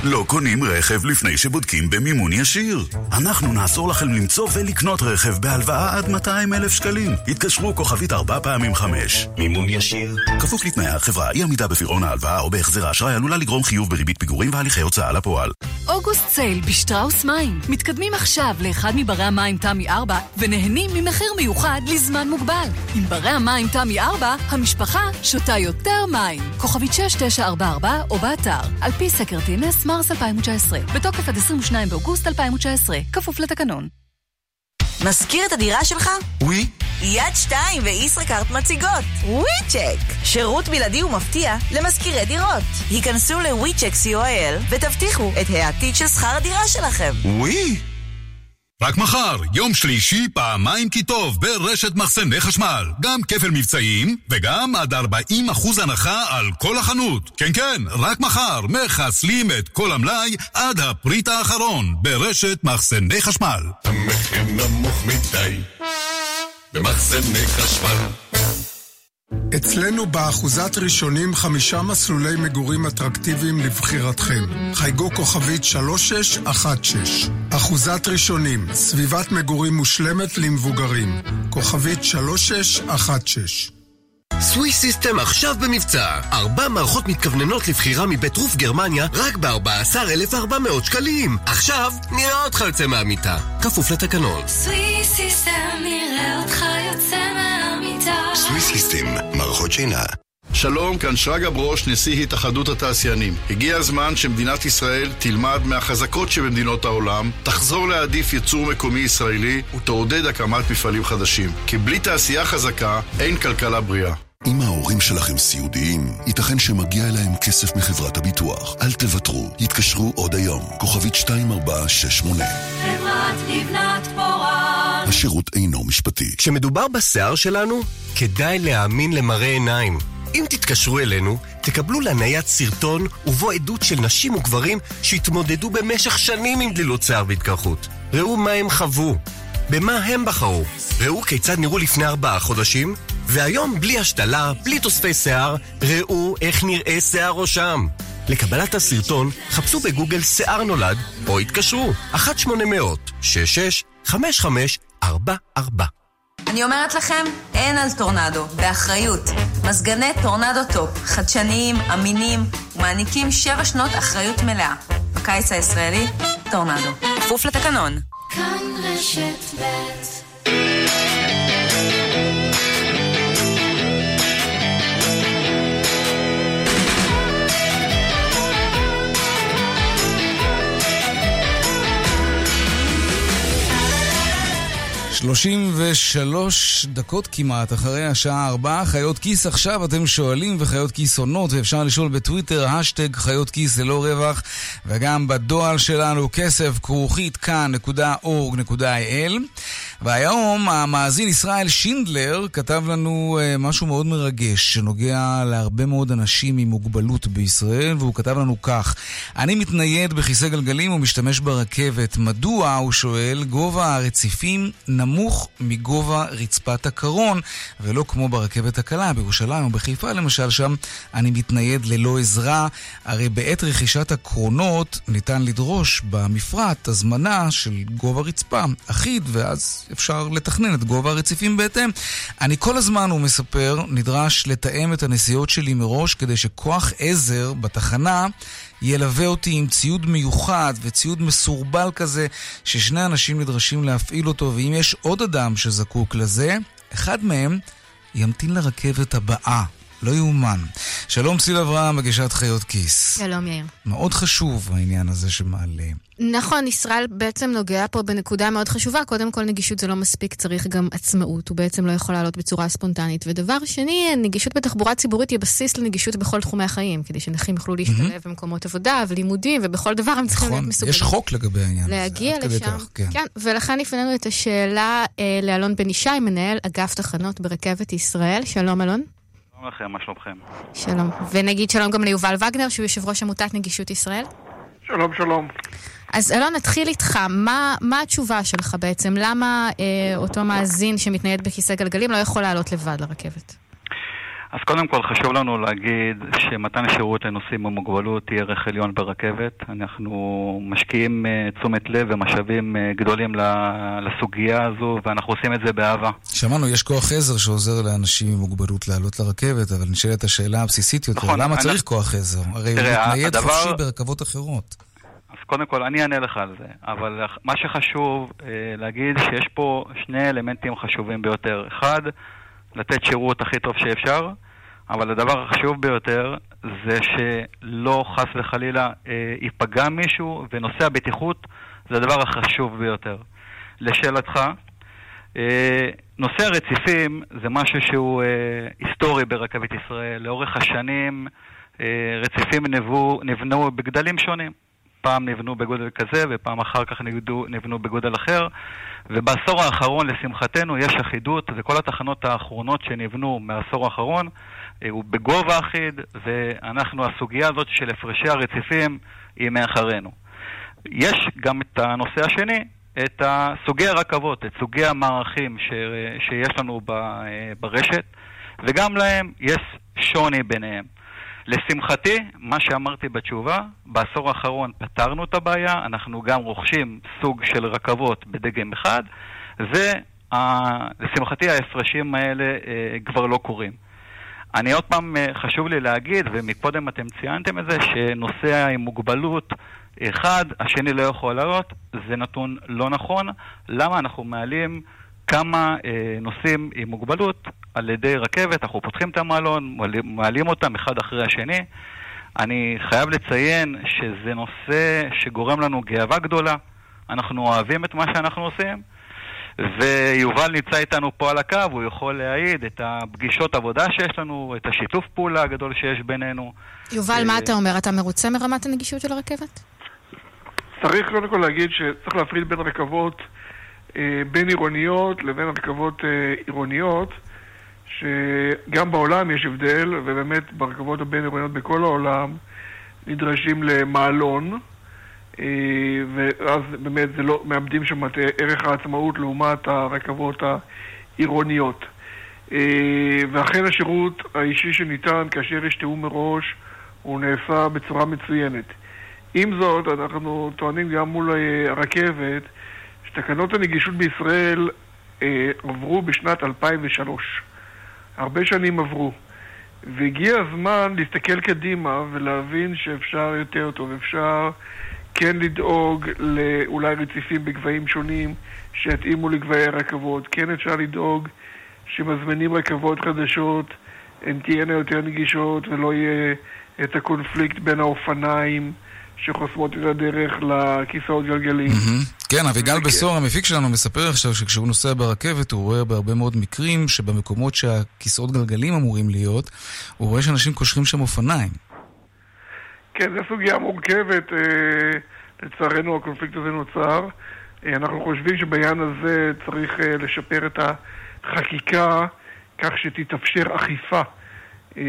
לא קונים רכב לפני שבודקים במימון ישיר. אנחנו נעזור לכם למצוא ולקנות רכב בהלוואה עד 200 אלף שקלים. התקשרו כוכבית 4 פעמים 5. מימון ישיר. כפוף לתנאי החברה, אי עמידה בפירעון ההלוואה או בהחזר האשראי עלולה לגרום חיוב בריבית פיגורים והליכי הוצאה לפועל.
אוגוסט סייל בשטראוס מים. מתקדמים עכשיו לאחד מברי המים תמי 4 ונהנים ממחיר מיוחד לזמן מוגבל. עם ברי המים תמי 4, המשפחה שותה יותר מים. כוכבית 6944 או באתר. על פי סקר טינס מרס 2019. בתוקף עד 22 באוגוסט 2019. כפוף לתקנון.
מזכיר את הדירה שלך?
ווי.
יד שתיים וישראכרט מציגות. וויצ'ק. שירות בלעדי ומפתיע למזכירי דירות. היכנסו לוויצ'ק co.il ותבטיחו את העתיד של שכר הדירה שלכם.
ווי. רק מחר, יום שלישי, פעמיים כי טוב, ברשת מחסני חשמל. גם כפל מבצעים, וגם עד 40% הנחה על כל החנות. כן, כן, רק מחר, מחסלים את כל המלאי עד הפריט האחרון, ברשת מחסני חשמל.
המחיר נמוך מדי, במחסני חשמל.
אצלנו באחוזת ראשונים חמישה מסלולי מגורים אטרקטיביים לבחירתכם. חייגו כוכבית 3616. אחוזת ראשונים, סביבת מגורים מושלמת למבוגרים. כוכבית 3616.
סוויס סיסטם עכשיו במבצע. ארבע מערכות מתכווננות לבחירה מבית רוף גרמניה רק ב-14,400 שקלים. עכשיו נראה אותך יוצא מהמיטה. כפוף לתקנון.
סוויס סיסטם נראה אותך
מערכות שינה.
שלום, כאן שרגא ברוש, נשיא התאחדות התעשיינים. הגיע הזמן שמדינת ישראל תלמד מהחזקות שבמדינות העולם, תחזור להעדיף ייצור מקומי ישראלי ותעודד הקמת מפעלים חדשים. כי בלי תעשייה חזקה, אין כלכלה בריאה.
אם ההורים שלכם סיעודיים, ייתכן שמגיע אליהם כסף מחברת הביטוח. אל תוותרו, התקשרו עוד היום. כוכבית 2468.
חברת לבנת פורן.
השירות אינו משפטי.
כשמדובר בשיער שלנו, כדאי להאמין למראה עיניים. אם תתקשרו אלינו, תקבלו להניית סרטון ובו עדות של נשים וגברים שהתמודדו במשך שנים עם דלילות שיער והתקרחות. ראו מה הם חוו, במה הם בחרו. ראו כיצד נראו לפני ארבעה חודשים, והיום בלי השתלה, בלי תוספי שיער, ראו איך נראה שיער ראשם. לקבלת הסרטון, חפשו בגוגל שיער נולד, או התקשרו, 1-800-66-5544.
אני אומרת לכם, אין על טורנדו, באחריות. מזגני טורנדו טופ, חדשניים, אמינים, ומעניקים שבע שנות אחריות מלאה. בקיץ הישראלי, טורנדו. כפוף לתקנון.
כאן רשת ב'
שלושים ושלוש דקות כמעט אחרי השעה ארבע, חיות כיס עכשיו אתם שואלים וחיות כיס עונות ואפשר לשאול בטוויטר, השטג חיות כיס ללא רווח. וגם בדואל שלנו כסף כרוכית כאן.org.il והיום המאזין ישראל שינדלר כתב לנו uh, משהו מאוד מרגש שנוגע להרבה מאוד אנשים עם מוגבלות בישראל והוא כתב לנו כך: אני מתנייד בכיסא גלגלים ומשתמש ברכבת. מדוע, הוא שואל, גובה הרציפים נמוך מגובה רצפת הקרון ולא כמו ברכבת הקלה בירושלים או בחיפה למשל, שם אני מתנייד ללא עזרה. הרי בעת רכישת הקרונות ניתן לדרוש במפרט הזמנה של גובה רצפה אחיד ואז אפשר לתכנן את גובה הרציפים בהתאם. אני כל הזמן, הוא מספר, נדרש לתאם את הנסיעות שלי מראש כדי שכוח עזר בתחנה ילווה אותי עם ציוד מיוחד וציוד מסורבל כזה ששני אנשים נדרשים להפעיל אותו ואם יש עוד אדם שזקוק לזה, אחד מהם ימתין לרכבת הבאה. לא יאומן. שלום סיל אברהם, מגישת חיות כיס.
שלום יאיר.
מאוד חשוב העניין הזה שמעלה.
נכון, ישראל בעצם נוגע פה בנקודה מאוד חשובה. קודם כל, נגישות זה לא מספיק, צריך גם עצמאות. הוא בעצם לא יכול לעלות בצורה ספונטנית. ודבר שני, נגישות בתחבורה ציבורית היא בסיס לנגישות בכל תחומי החיים, כדי שנכים יוכלו להשתלב במקומות עבודה ולימודים, ובכל דבר הם צריכים להיות
נכון,
מסוגלים.
יש חוק לגבי העניין הזה.
להגיע לשם.
כך, כן.
כן, ולכן הפנינו את השאלה אה, לאלון בן ישי, מנהל אגף תחנות ברכבת ישראל. שלום אלון.
שלום לכם, מה שלומכם?
שלום. ונגיד שלום גם ליובל וגנר, שהוא יושב ראש עמותת נגישות ישראל.
שלום, שלום.
אז אלון, נתחיל איתך. מה, מה התשובה שלך בעצם? למה אה, אותו מאזין שמתנייד בכיסא גלגלים לא יכול לעלות לבד לרכבת?
אז קודם כל חשוב לנו להגיד שמתן שירות לנוסעים עם מוגבלות היא ערך עליון ברכבת. אנחנו משקיעים uh, תשומת לב ומשאבים uh, גדולים ל- לסוגיה הזו, ואנחנו עושים את זה באהבה.
שמענו, יש כוח עזר שעוזר לאנשים עם מוגבלות לעלות לרכבת, אבל נשאלת השאלה הבסיסית יותר,
נכון,
למה
אני-
צריך כוח עזר? הרי הוא
תראה,
מתנייד
הדבר-
חופשי ברכבות אחרות.
אז קודם כל, אני אענה לך על זה, אבל מה שחשוב אה, להגיד שיש פה שני אלמנטים חשובים ביותר. אחד, לתת שירות הכי טוב שאפשר, אבל הדבר החשוב ביותר זה שלא חס וחלילה אה, ייפגע מישהו, ונושא הבטיחות זה הדבר החשוב ביותר. לשאלתך, אה, נושא הרציפים זה משהו שהוא אה, היסטורי ברכבת ישראל. לאורך השנים אה, רציפים נבנו, נבנו בגדלים שונים. פעם נבנו בגודל כזה ופעם אחר כך נבנו, נבנו בגודל אחר ובעשור האחרון לשמחתנו יש אחידות וכל התחנות האחרונות שנבנו מהעשור האחרון אה, הוא בגובה אחיד ואנחנו, הסוגיה הזאת של הפרשי הרציפים היא מאחרינו. יש גם את הנושא השני, את סוגי הרכבות, את סוגי המערכים ש, שיש לנו אה, ברשת וגם להם יש שוני ביניהם. לשמחתי, מה שאמרתי בתשובה, בעשור האחרון פתרנו את הבעיה, אנחנו גם רוכשים סוג של רכבות בדגם אחד, ולשמחתי ההפרשים האלה אה, כבר לא קורים. אני עוד פעם, אה, חשוב לי להגיד, ומקודם אתם ציינתם את זה, שנוסע עם מוגבלות אחד, השני לא יכול לעלות, זה נתון לא נכון. למה אנחנו מעלים כמה אה, נוסעים עם מוגבלות על ידי רכבת, אנחנו פותחים את המעלון, מעלים- מעלים אותם אחד אחרי השני. אני חייב לציין שזה נושא שגורם לנו גאווה גדולה. אנחנו אוהבים את מה שאנחנו עושים, ויובל נמצא איתנו פה על הקו, הוא יכול להעיד את הפגישות עבודה שיש לנו, את השיתוף פעולה הגדול שיש בינינו.
יובל, מה אתה אומר? אתה מרוצה מרמת הנגישות של הרכבת?
צריך קודם כל להגיד שצריך להפריד בין רכבות אה, בין עירוניות לבין רכבות אה, עירוניות, שגם בעולם יש הבדל, ובאמת ברכבות הבין עירוניות בכל העולם נדרשים למעלון, אה, ואז באמת זה לא, מאבדים שם את ערך העצמאות לעומת הרכבות העירוניות. אה, ואכן השירות האישי שניתן כאשר יש תיאום מראש, הוא נעשה בצורה מצוינת. עם זאת, אנחנו טוענים גם מול אה, הרכבת שתקנות הנגישות בישראל אה, עברו בשנת 2003. הרבה שנים עברו. והגיע הזמן להסתכל קדימה ולהבין שאפשר יותר טוב, אפשר כן לדאוג לאולי רציפים בגבהים שונים שיתאימו לגבהי הרכבות, כן אפשר לדאוג שמזמינים רכבות חדשות, הן תהיינה יותר נגישות ולא יהיה את הקונפליקט בין האופניים שחוסמות את הדרך לכיסאות גלגלים.
כן, אביגל בסור, המפיק שלנו, מספר עכשיו שכשהוא נוסע ברכבת הוא רואה בהרבה מאוד מקרים שבמקומות שהכיסאות גלגלים אמורים להיות, הוא רואה שאנשים קושרים שם אופניים.
כן, זו סוגיה מורכבת, אה, לצערנו הקונפליקט הזה נוצר. אה, אנחנו חושבים שבעניין הזה צריך אה, לשפר את החקיקה כך שתתאפשר אכיפה. אה,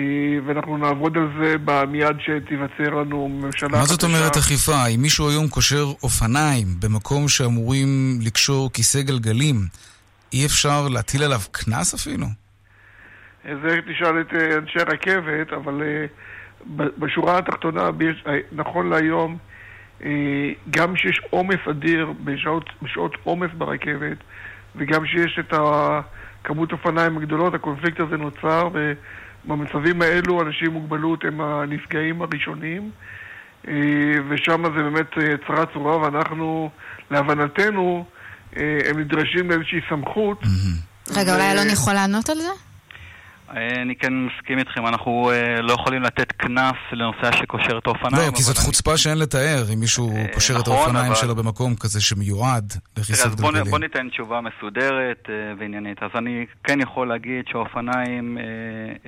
ואנחנו נעבוד על זה מיד שתיווצר לנו ממשלה
מה זאת אומרת אכיפה? אם מישהו היום קושר אופניים במקום שאמורים לקשור כיסא גלגלים, אי אפשר להטיל עליו קנס אפילו?
אה, זה תשאל את אה, אנשי הרכבת, אבל בשורה התחתונה, נכון להיום, גם שיש עומס אדיר בשעות, בשעות עומס ברכבת, וגם שיש את כמות אופניים הגדולות, הקונפליקט הזה נוצר, ובמצבים האלו אנשים עם מוגבלות הם הנפגעים הראשונים, אה, ושם זה באמת אה, צרה צרורה, ואנחנו, להבנתנו, אה, הם נדרשים לאיזושהי סמכות.
רגע, אולי אלון יכול לענות על זה?
אה, אני כן מסכים איתכם, אנחנו אה, לא יכולים לתת קנס לנוסע שקושר את האופניים.
לא, כי זאת חוצפה שאין לתאר, אם מישהו קושר את
נכון,
האופניים
אבל-
שלו במקום כזה שמיועד לכיסאות
אז בוא,
גלגלים.
בוא ניתן תשובה מסודרת אה, ועניינית. אז אני כן יכול להגיד שהאופניים אה,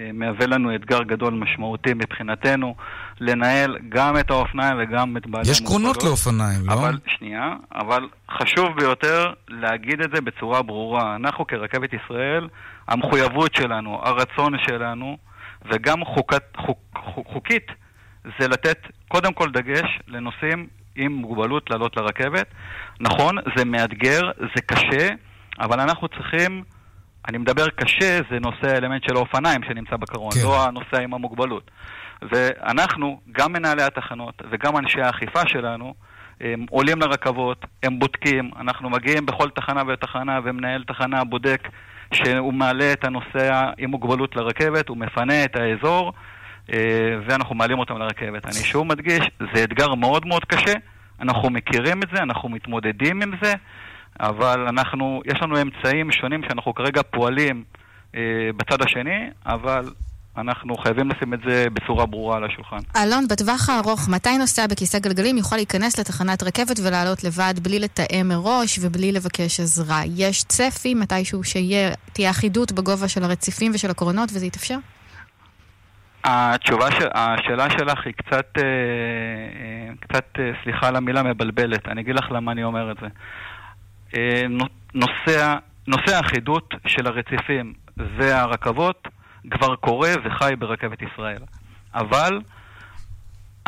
אה, מהווה לנו אתגר גדול משמעותי מבחינתנו, לנהל גם את האופניים וגם את בעלי
יש קרונות לאופניים, לא?
אבל, שנייה, אבל חשוב ביותר להגיד את זה בצורה ברורה. אנחנו כרכבת ישראל, המחויבות שלנו, הרצון שלנו, וגם חוקת, חוק, חוק, חוקית, זה לתת קודם כל דגש לנוסעים עם מוגבלות לעלות לרכבת. נכון, זה מאתגר, זה קשה, אבל אנחנו צריכים, אני מדבר קשה, זה נושא האלמנט של האופניים שנמצא בקרון,
כן.
לא הנושא עם המוגבלות. ואנחנו, גם מנהלי התחנות וגם אנשי האכיפה שלנו, הם עולים לרכבות, הם בודקים, אנחנו מגיעים בכל תחנה ותחנה ומנהל תחנה בודק שהוא מעלה את הנוסע עם מוגבלות לרכבת, הוא מפנה את האזור אה, ואנחנו מעלים אותם לרכבת. אני שוב מדגיש, זה אתגר מאוד מאוד קשה, אנחנו מכירים את זה, אנחנו מתמודדים עם זה, אבל אנחנו, יש לנו אמצעים שונים שאנחנו כרגע פועלים אה, בצד השני, אבל אנחנו חייבים לשים את זה בצורה ברורה על השולחן.
אלון, בטווח הארוך, מתי נוסע בכיסא גלגלים יוכל להיכנס לתחנת רכבת ולעלות לבד בלי לתאם מראש ובלי לבקש עזרה? יש צפי מתישהו שתהיה אחידות בגובה של הרציפים ושל הקרונות וזה יתאפשר?
התשובה, ש... השאלה שלך היא קצת, אה, אה, קצת, אה, סליחה על המילה, מבלבלת. אני אגיד לך למה אני אומר את זה. נו- נושא, נושא האחידות של הרציפים והרכבות כבר קורה וחי ברכבת ישראל. אבל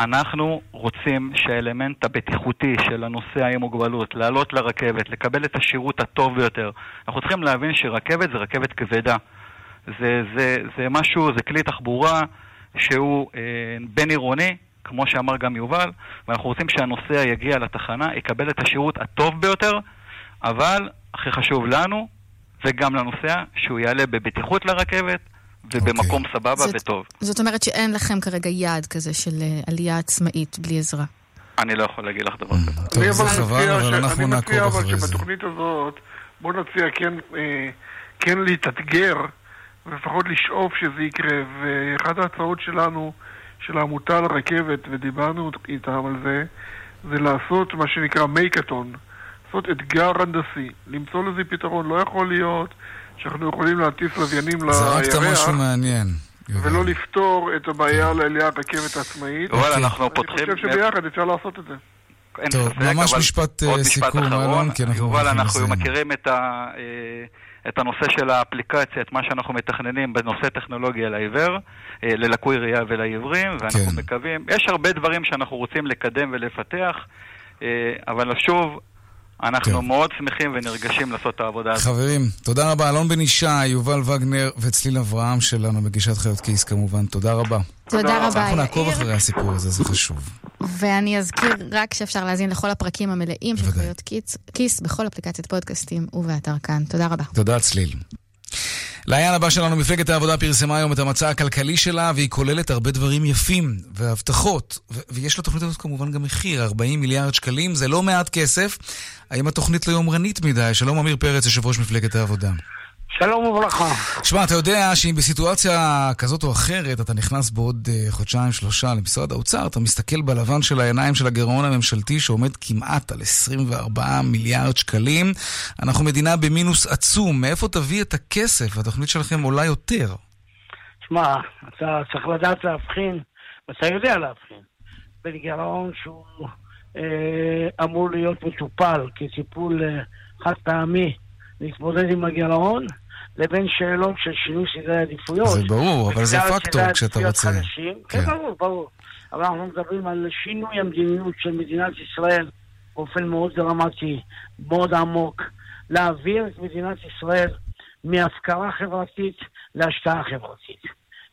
אנחנו רוצים שהאלמנט הבטיחותי של הנוסע עם מוגבלות, לעלות לרכבת, לקבל את השירות הטוב ביותר. אנחנו צריכים להבין שרכבת זה רכבת כבדה. זה, זה, זה משהו, זה כלי תחבורה שהוא אה, בין עירוני, כמו שאמר גם יובל, ואנחנו רוצים שהנוסע יגיע לתחנה, יקבל את השירות הטוב ביותר, אבל הכי חשוב לנו וגם לנוסע שהוא יעלה בבטיחות לרכבת ובמקום סבבה
זאת-
וטוב.
זאת אומרת שאין לכם כרגע יעד כזה של אה, עלייה עצמאית בלי עזרה.
אני לא יכול להגיד לך דבר כזה.
טוב,
אני
זה
אבל
חבל,
מציע
אבל אנחנו
אני
נעקוב
מציע אבל
אחרי זה.
שבתוכנית הזאת, בוא נציע כן, אה, כן להתאתגר, ולפחות לשאוף שזה יקרה. ואחת ההצעות שלנו, של העמותה לרכבת, ודיברנו איתם על זה, זה לעשות מה שנקרא מייקתון. לעשות אתגר הנדסי, למצוא לזה פתרון. לא יכול להיות שאנחנו יכולים להטיס לוויינים
זרקת משהו
לירח,
מעניין.
ולא לפתור את הבעיה
כן.
לעליית רכבת עצמאית.
יובל, אנחנו פותחים-
אני חושב שביחד אפשר לעשות את זה.
טוב, ממש משפט, אה,
משפט
סיכום. אלון, כי אנחנו
יובל, אנחנו. מכירים את, ה, אה, את הנושא של האפליקציה, את מה שאנחנו מתכננים בנושא טכנולוגיה לעיוור, אה, ללקוי ראייה ולעיוורים, ואנחנו
כן.
מקווים, יש הרבה דברים שאנחנו רוצים לקדם ולפתח, אבל שוב, אנחנו מאוד שמחים ונרגשים לעשות את העבודה הזאת.
חברים, תודה רבה. אלון בן ישי, יובל וגנר וצליל אברהם שלנו, מגישת חיות כיס כמובן. תודה רבה.
תודה רבה,
אנחנו נעקוב
יאיר.
אחרי הסיפור הזה, זה חשוב.
ואני אזכיר רק שאפשר להאזין לכל הפרקים המלאים של חיות כיס, כיס בכל אפליקציית פודקאסטים ובאתר כאן. תודה רבה.
תודה, צליל. לעניין הבא שלנו, מפלגת העבודה פרסמה היום את המצע הכלכלי שלה, והיא כוללת הרבה דברים יפים והבטחות, ו- ויש לתוכנית הזאת כמובן גם מחיר, 40 מיליארד שקלים, זה לא מעט כסף. האם התוכנית לא יומרנית מדי? שלום אמיר פרץ, יושב ראש מפלגת העבודה.
שלום וברכה.
שמע, אתה יודע שאם בסיטואציה כזאת או אחרת אתה נכנס בעוד uh, חודשיים-שלושה למשרד האוצר, אתה מסתכל בלבן של העיניים של הגירעון הממשלתי שעומד כמעט על 24 מיליארד שקלים. אנחנו מדינה במינוס עצום. מאיפה תביא את הכסף? התוכנית שלכם עולה יותר.
שמע, אתה צריך לדעת להבחין, ואתה יודע להבחין, בין גירעון שהוא אה, אמור להיות מטופל כטיפול אה, חד פעמי להתמודד עם הגירעון, לבין שאלות של שינוי סדרי עדיפויות.
זה ברור, אבל זה פקטור כשאתה רוצה.
חדשים. כן,
כן.
ברור, ברור. אבל אנחנו מדברים על שינוי המדיניות של מדינת ישראל באופן מאוד דרמטי, מאוד עמוק, להעביר את מדינת ישראל מהפקרה חברתית להשקעה חברתית.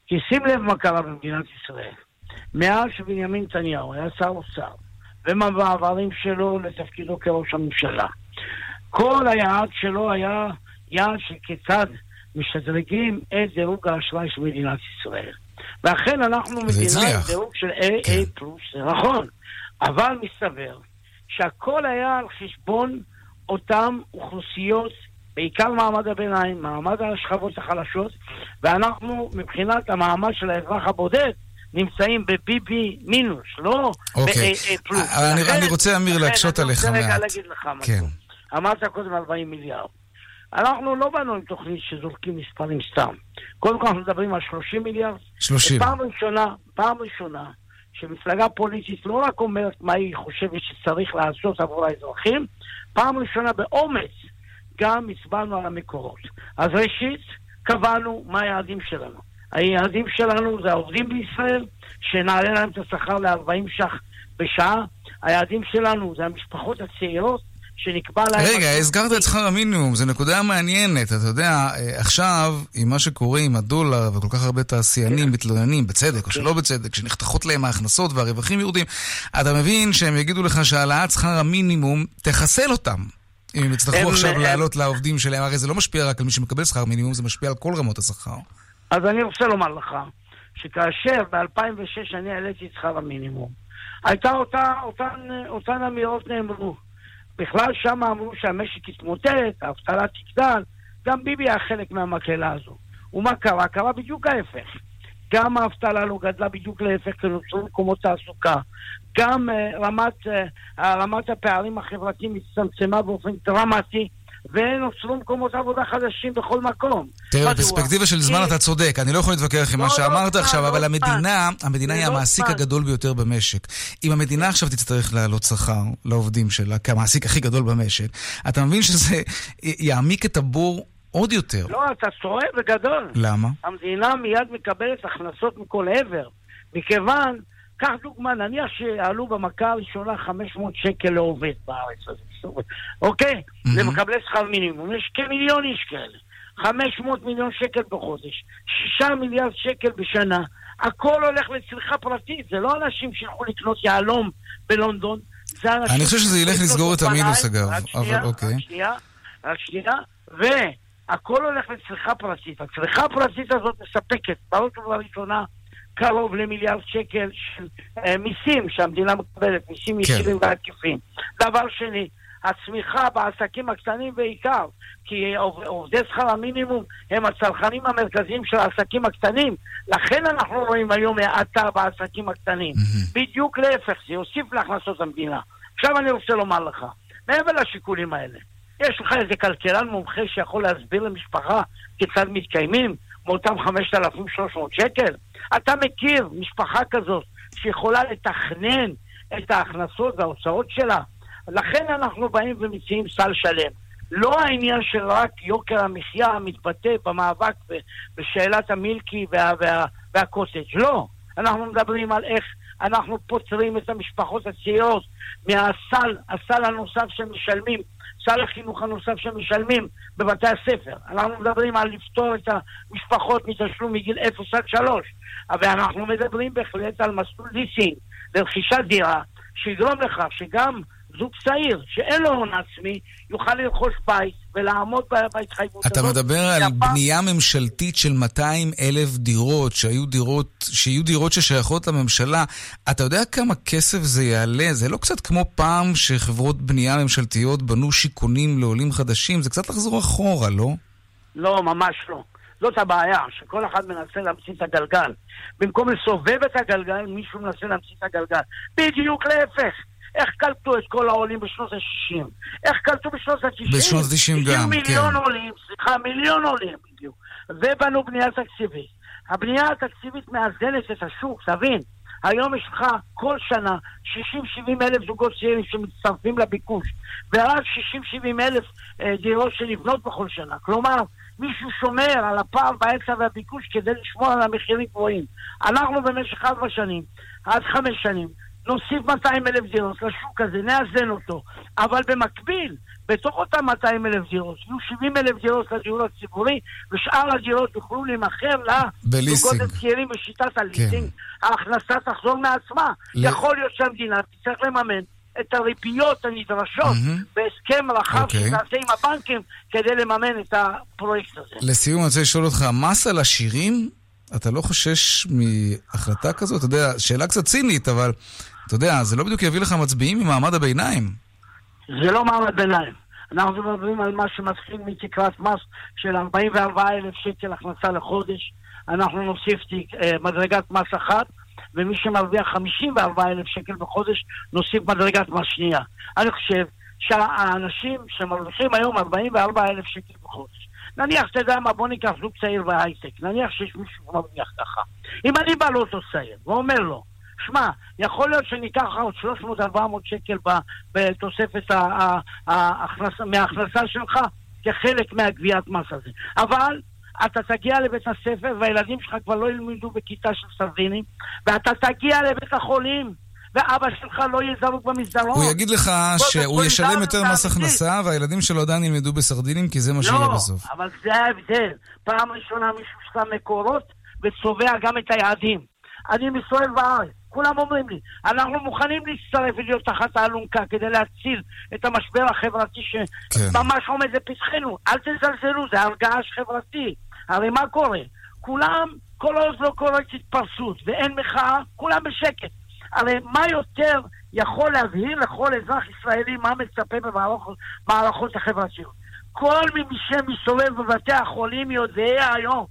כי שים לב מה קרה במדינת ישראל. מאז שבנימין נתניהו היה שר אוצר, ומהמעברים שלו לתפקידו כראש הממשלה, כל היעד שלו היה יעד של כיצד משדרגים את דירוג האשראי של מדינת ישראל. ואכן אנחנו מדינה עם. דירוג של AA פלוס, זה נכון. אבל מסתבר שהכל היה על חשבון אותן אוכלוסיות בעיקר מעמד הביניים, מעמד השכבות החלשות, ואנחנו, מבחינת המעמד של האזרח הבודד, נמצאים ב-BB מינוס, לא
אוקיי.
ב-AA פלוס.
אני-
לכן-
אני רוצה, אמיר, להקשות עליך
אני רוצה רגע
מעט.
להגיד לך משהו.
כן.
אמרת קודם 40 מיליארד. אנחנו לא באנו עם תוכנית שזורקים מספרים סתם. קודם כל אנחנו מדברים על 30 מיליארד.
30.
פעם ראשונה, פעם ראשונה, שמפלגה פוליטית לא רק אומרת מה היא חושבת שצריך לעשות עבור האזרחים, פעם ראשונה באומץ גם הצבענו על המקורות. אז ראשית, קבענו מה היעדים שלנו. היעדים שלנו זה העובדים בישראל, שנעלה להם את השכר ל-40 ש"ח בשעה. היעדים שלנו זה המשפחות הצעירות, שנקבע להם...
רגע, הזכרת את שכר המינימום, זו נקודה מעניינת. אתה יודע, אה, עכשיו, עם מה שקורה עם הדולר וכל כך הרבה תעשיינים מתלוננים, בצדק או שלא בצדק, שנחתכות להם ההכנסות והרווחים יורדים, אתה מבין שהם יגידו לך שהעלאת שכר המינימום תחסל אותם. אם הם יצטרכו עכשיו להעלות לעובדים שלהם, הרי זה לא משפיע רק על מי שמקבל שכר מינימום, זה משפיע על כל רמות השכר.
אז אני רוצה לומר לך, שכאשר ב-2006 אני העליתי את שכר המינימום, הייתה אותה, אותן, אותן אמירות נאמרו. בכלל שם אמרו שהמשק יתמוטט, האבטלה תגדל, גם ביבי היה חלק מהמקהלה הזו. ומה קרה? קרה בדיוק ההפך. גם האבטלה לא גדלה בדיוק להפך, כי נוצרו מקומות תעסוקה. גם uh, רמת, uh, רמת הפערים החברתיים הצטמצמה באופן דרמטי, ונוצרו מקומות עבודה חדשים בכל מקום.
תראה? בפרספקטיבה של זמן אתה צודק, אני לא יכול להתווכח עם מה
לא, לא
שאמרת עכשיו,
לא
אבל. המדינה, המדינה היא המעסיק. הגדול ביותר במשק. אם המדינה עכשיו תצטרך להעלות שכר לעובדים שלה, כמעסיק הכי גדול במשק, אתה מבין שזה יעמיק את הבור עוד יותר.
לא, אתה טועה בגדול.
למה?
המדינה מיד מקבלת הכנסות מכל עבר. מכיוון, קח דוגמה, נניח שיעלו במכה הראשונה 500 שקל לעובד בארץ הזאת, אוקיי? למקבלי שכר מינימום. יש כמיליון איש כאלה. 500 מיליון שקל בחודש, 6 מיליארד שקל בשנה. הכל הולך לצריכה פרטית, זה לא אנשים שילכו לקנות יהלום בלונדון, זה אנשים...
אני חושב שזה ילך לסגור את המינוס. אגב, אבל אוקיי.
רק שנייה, רק שנייה, והכל הולך לצריכה פרטית. הצריכה הפרטית הזאת מספקת, בראש ובראשונה, קרוב למיליארד שקל של אה, מיסים שהמדינה מקבלת, מיסים
כן.
ישירים ועקיפים. דבר שני, הצמיחה בעסקים הקטנים בעיקר, כי עוב- עובדי שכר המינימום הם הצרכנים המרכזיים של העסקים הקטנים, לכן אנחנו רואים היום האטה בעסקים הקטנים. בדיוק להפך, זה יוסיף להכנסות המדינה. עכשיו אני רוצה לומר לך, מעבר לשיקולים האלה, יש לך איזה כלכלן מומחה שיכול להסביר למשפחה כיצד מתקיימים מאותם 5,300 שקל? אתה מכיר משפחה כזאת שיכולה לתכנן את ההכנסות וההוצאות שלה? לכן אנחנו באים ומציעים סל שלם. לא העניין של רק יוקר המחיה המתבטא במאבק בשאלת המילקי וה, וה, והקוטג', לא. אנחנו מדברים על איך אנחנו פותרים את המשפחות הצעירות מהסל, הסל הנוסף שמשלמים, סל החינוך הנוסף שמשלמים בבתי הספר. אנחנו מדברים על לפתור את המשפחות מתשלום מגיל 0 עד 3. ואנחנו מדברים בהחלט על מסלול ליסינג לרכישת דירה, שיגרום לכך שגם זוג צעיר שאין לו הון עצמי יוכל לרכוש בית ולעמוד בהתחייבות
אתה
הזאת.
מדבר על
שהפעם-
בנייה ממשלתית של 200 אלף דירות, שהיו דירות, שיהיו דירות ששייכות לממשלה. אתה יודע כמה כסף זה יעלה? זה לא קצת כמו פעם שחברות בנייה ממשלתיות בנו שיכונים לעולים חדשים? זה קצת לחזור אחורה, לא?
לא, ממש לא. זאת הבעיה, שכל אחד מנסה להמציא את הגלגל. במקום לסובב את הגלגל, מישהו מנסה להמציא את הגלגל. בדיוק להפך. איך קלטו את כל העולים בשנות ה-60? איך קלטו בשנות ה-90?
בשנות ה-90 גם,
הגיעו מיליון
כן.
עולים, סליחה, מיליון עולים הגיעו. ובנו בנייה תקציבית. הבנייה התקציבית מאזנת את השוק, תבין. היום יש לך כל שנה 60-70 אלף זוגות צעירים שמצטרפים לביקוש, ורק 60-70 אלף אה, דירות שנבנות בכל שנה. כלומר, מישהו שומר על הפער בהיצע והביקוש כדי לשמור על המחירים גבוהים. אנחנו במשך ארבע שנים, עד חמש שנים, נוסיף 200 אלף דירות לשוק הזה, נאזן אותו. אבל במקביל, בתוך אותם 200 אלף דירות, יהיו 70 אלף דירות לדיור הציבורי, ושאר הדירות יוכלו להימכר לזוגות. הצעירים בשיטת הליסינג. ההכנסה תחזור מעצמה.
ל-
יכול להיות שהמדינה תצטרך לממן את הריביות הנדרשות בהסכם רחב
אוקיי.
שתעשה עם הבנקים כדי לממן את הפרויקט הזה.
לסיום, אני רוצה לשאול אותך, מס על עשירים? אתה לא חושש מהחלטה כזאת? אתה יודע, שאלה קצת צינית, אבל אתה יודע, זה לא בדיוק יביא לך מצביעים ממעמד הביניים.
זה לא מעמד ביניים. אנחנו מדברים על מה שמתחיל מתקרת מס של 44,000 שקל הכנסה לחודש. אנחנו נוסיף אה, מדרגת מס אחת, ומי שמרוויח 54,000 שקל בחודש, נוסיף מדרגת מס שנייה. אני חושב שהאנשים שמרוויחים היום 44,000 שקל בחודש, נניח, אתה יודע מה, בוא ניקח זוג צעיר בהייטק, נניח שיש מישהו שמרוויח ככה. אם אני בא לאותו צעיר ואומר לו, שמע, יכול להיות שניקח עוד 300-400 שקל בתוספת ההכנסה, מההכנסה שלך כחלק מהגביית מס הזה. אבל אתה תגיע לבית הספר והילדים שלך כבר לא ילמדו בכיתה של סרדינים, ואתה תגיע לבית החולים ואבא שלך לא יהיה זרוק במסדרון.
הוא יגיד לך שהוא ישלם יותר מס הכנסה, והילדים שלו עדיין ילמדו בסרדינים, כי זה מה שיהיה
לא,
בסוף.
אבל זה ההבדל. פעם ראשונה מישהו שם מקורות וצובע גם את היעדים. אני מסתובב בארץ, כולם אומרים לי, אנחנו מוכנים להצטרף ולהיות תחת האלונקה כדי להציל את המשבר החברתי שממש עומד לפתחנו. אל תזלזלו, זה הרגש חברתי. הרי מה קורה? כולם, כל עוד לא קורית התפרסות ואין מחאה, כולם בשקט. הרי מה יותר יכול להבהיר לכל אזרח ישראלי מה מצפה במערכות החברתיות? כל מי שמסתובב בבתי החולים יודע היום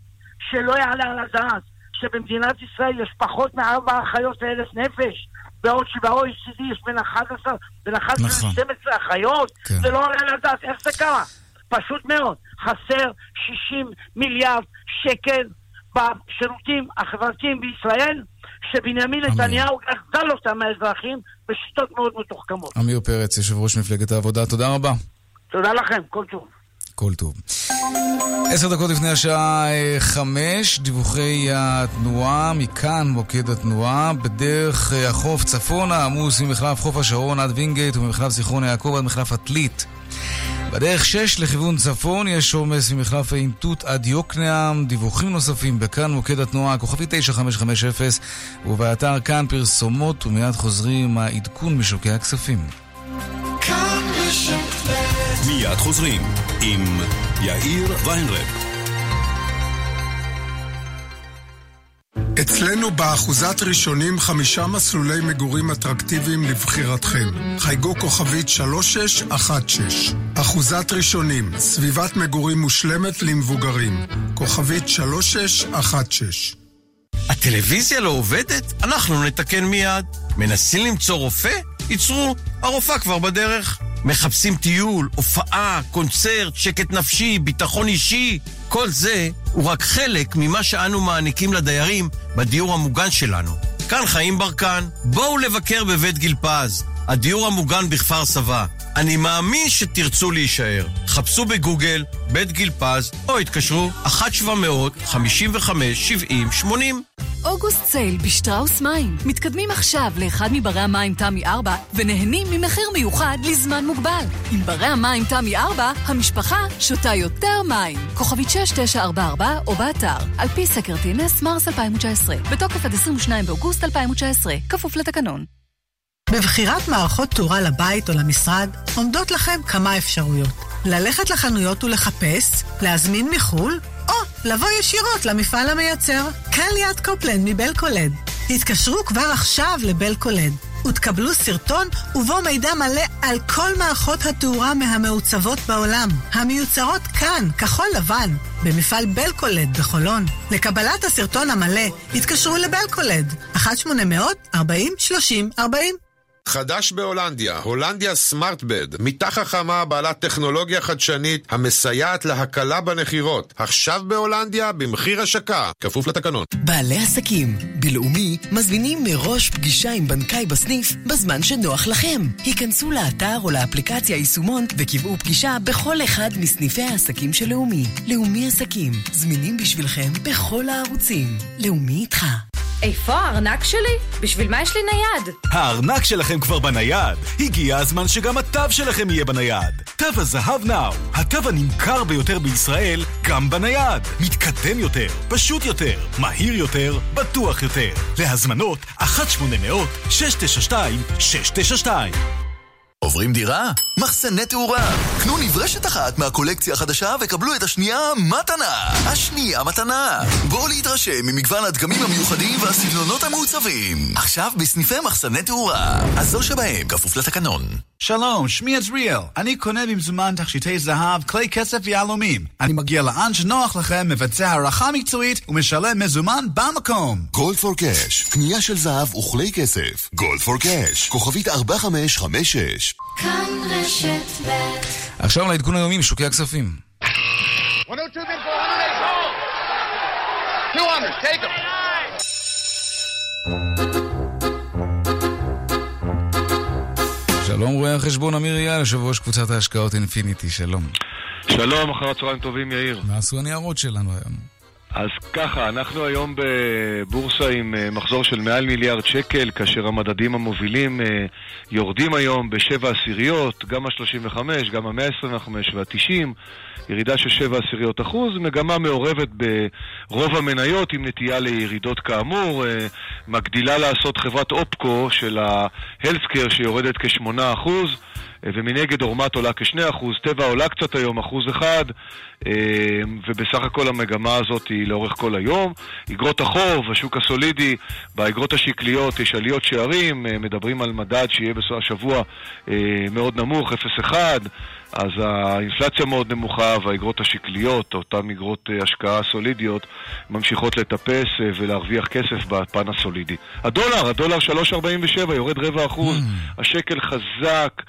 שלא יעלה על הדעת שבמדינת ישראל יש פחות מארבע אחיות לאלף נפש, בעוד שב-OECD יש בין 11, בין 11
נכון.
ל-12 אחיות,
כן.
זה לא עולה על הדעת. איך זה קרה? פשוט מאוד. חסר 60 מיליארד שקל בשירותים החברתיים בישראל, שבנימין נתניהו גזל אותם מהאזרחים בשיטות מאוד מתוחכמות.
עמיר פרץ, יושב ראש מפלגת העבודה, תודה רבה.
תודה לכם, כל טוב.
כל טוב. עשר דקות לפני השעה אה, חמש, דיווחי התנועה, מכאן מוקד התנועה, בדרך אה, החוף צפונה, עמוס ממחלף חוף השרון עד וינגייט וממחלף זיכרון יעקב עד מחלף עתלית. בדרך 6 לכיוון צפון יש עומס ממחלף עין תות עד יוקנעם, דיווחים נוספים בכאן מוקד התנועה, כוכבי 9550 ובאתר כאן פרסומות ומיד חוזרים העדכון משוקי הכספים.
מיד חוזרים עם יאיר ויינרב.
אצלנו באחוזת ראשונים חמישה מסלולי מגורים אטרקטיביים לבחירתכם. חייגו כוכבית 3616. אחוזת ראשונים, סביבת מגורים מושלמת למבוגרים. כוכבית 3616.
הטלוויזיה לא עובדת? אנחנו נתקן מיד. מנסים למצוא רופא? ייצרו, הרופאה כבר בדרך. מחפשים טיול, הופעה, קונצרט, שקט נפשי, ביטחון אישי. כל זה הוא רק חלק ממה שאנו מעניקים לדיירים בדיור המוגן שלנו. כאן חיים ברקן, בואו לבקר בבית גיל פז, הדיור המוגן בכפר סבא. אני מאמין שתרצו להישאר. חפשו בגוגל בית גיל פז או התקשרו 1-700-55-70-80.
אוגוסט סייל בשטראוס מים. מתקדמים עכשיו לאחד מברי המים תמי 4 ונהנים ממחיר מיוחד לזמן מוגבל. עם ברי המים תמי 4, המשפחה שותה יותר מים. כוכבית 6944 או באתר. על פי סקר טינס מרס 2019. בתוקף עד 22 באוגוסט 2019. כפוף לתקנון.
בבחירת מערכות תאורה לבית או למשרד עומדות לכם כמה אפשרויות. ללכת לחנויות ולחפש, להזמין מחו"ל, לבוא ישירות למפעל המייצר. כאן ליד קופלנד מבלקולד. התקשרו כבר עכשיו לבלקולד ותקבלו סרטון ובו מידע מלא על כל מערכות התאורה מהמעוצבות בעולם, המיוצרות כאן, כחול לבן, במפעל בלקולד בחולון. לקבלת הסרטון המלא, התקשרו לבלקולד, 1-800-40-30-40.
חדש בהולנדיה, הולנדיה סמארטבד, מיטה חכמה בעלת טכנולוגיה חדשנית המסייעת להקלה בנחירות. עכשיו בהולנדיה במחיר השקה, כפוף לתקנון.
בעלי עסקים, בלאומי, מזמינים מראש פגישה עם בנקאי בסניף בזמן שנוח לכם. היכנסו לאתר או לאפליקציה יישומון וקבעו פגישה בכל אחד מסניפי העסקים של לאומי. לאומי עסקים, זמינים בשבילכם בכל הערוצים. לאומי איתך.
איפה הארנק שלי? בשביל מה יש לי נייד?
הארנק שלכם כבר בנייד. הגיע הזמן שגם התו שלכם יהיה בנייד. תו הזהב נאו, התו הנמכר ביותר בישראל, גם בנייד. מתקדם יותר, פשוט יותר, מהיר יותר, בטוח יותר. להזמנות 1-800-692-692
עוברים דירה? מחסני תאורה. קנו נברשת אחת מהקולקציה החדשה וקבלו את השנייה מתנה. השנייה מתנה. בואו להתרשם ממגוון הדגמים המיוחדים והסגנונות המעוצבים. עכשיו בסניפי מחסני תאורה. אז שבהם, כפוף לתקנון.
שלום, שמי עזריאל. אני קונה במזומן תכשיטי זהב, כלי כסף ויהלומים. אני מגיע לאן שנוח לכם, מבצע הערכה מקצועית ומשלם מזומן במקום.
גולד פור קאש, קנייה של זהב וכלי כסף. גולד פור קאש, כוכבית 4556.
כאן רשת ב'
עכשיו לעדכון היומי משוקי הכספים.
102 bid for 108 200, take them.
שלום רואה החשבון אמיר אייל, יושב ראש קבוצת ההשקעות אינפיניטי, שלום.
שלום, אחר הצהריים טובים, יאיר.
מה עשו הניירות שלנו היום?
אז ככה, אנחנו היום בבורסה עם אה, מחזור של מעל מיליארד שקל, כאשר המדדים המובילים אה, יורדים היום בשבע עשיריות, גם ה-35, גם ה-125 וה-90, ירידה של שבע עשיריות אחוז, מגמה מעורבת ברוב המניות עם נטייה לירידות כאמור, אה, מגדילה לעשות חברת אופקו של ההלסקר שיורדת כשמונה אחוז. ומנגד אורמת עולה כ-2%, טבע עולה קצת היום, אחוז אחד, אה, ובסך הכל המגמה הזאת היא לאורך כל היום. אגרות החוב, השוק הסולידי, באגרות השקליות יש עליות שערים, אה, מדברים על מדד שיהיה בסוף השבוע אה, מאוד נמוך, 0.1. אז האינפלציה מאוד נמוכה והאגרות השקליות, אותן אגרות השקעה סולידיות, ממשיכות לטפס ולהרוויח כסף בפן הסולידי. הדולר, הדולר 3.47, יורד רבע אחוז, השקל חזק.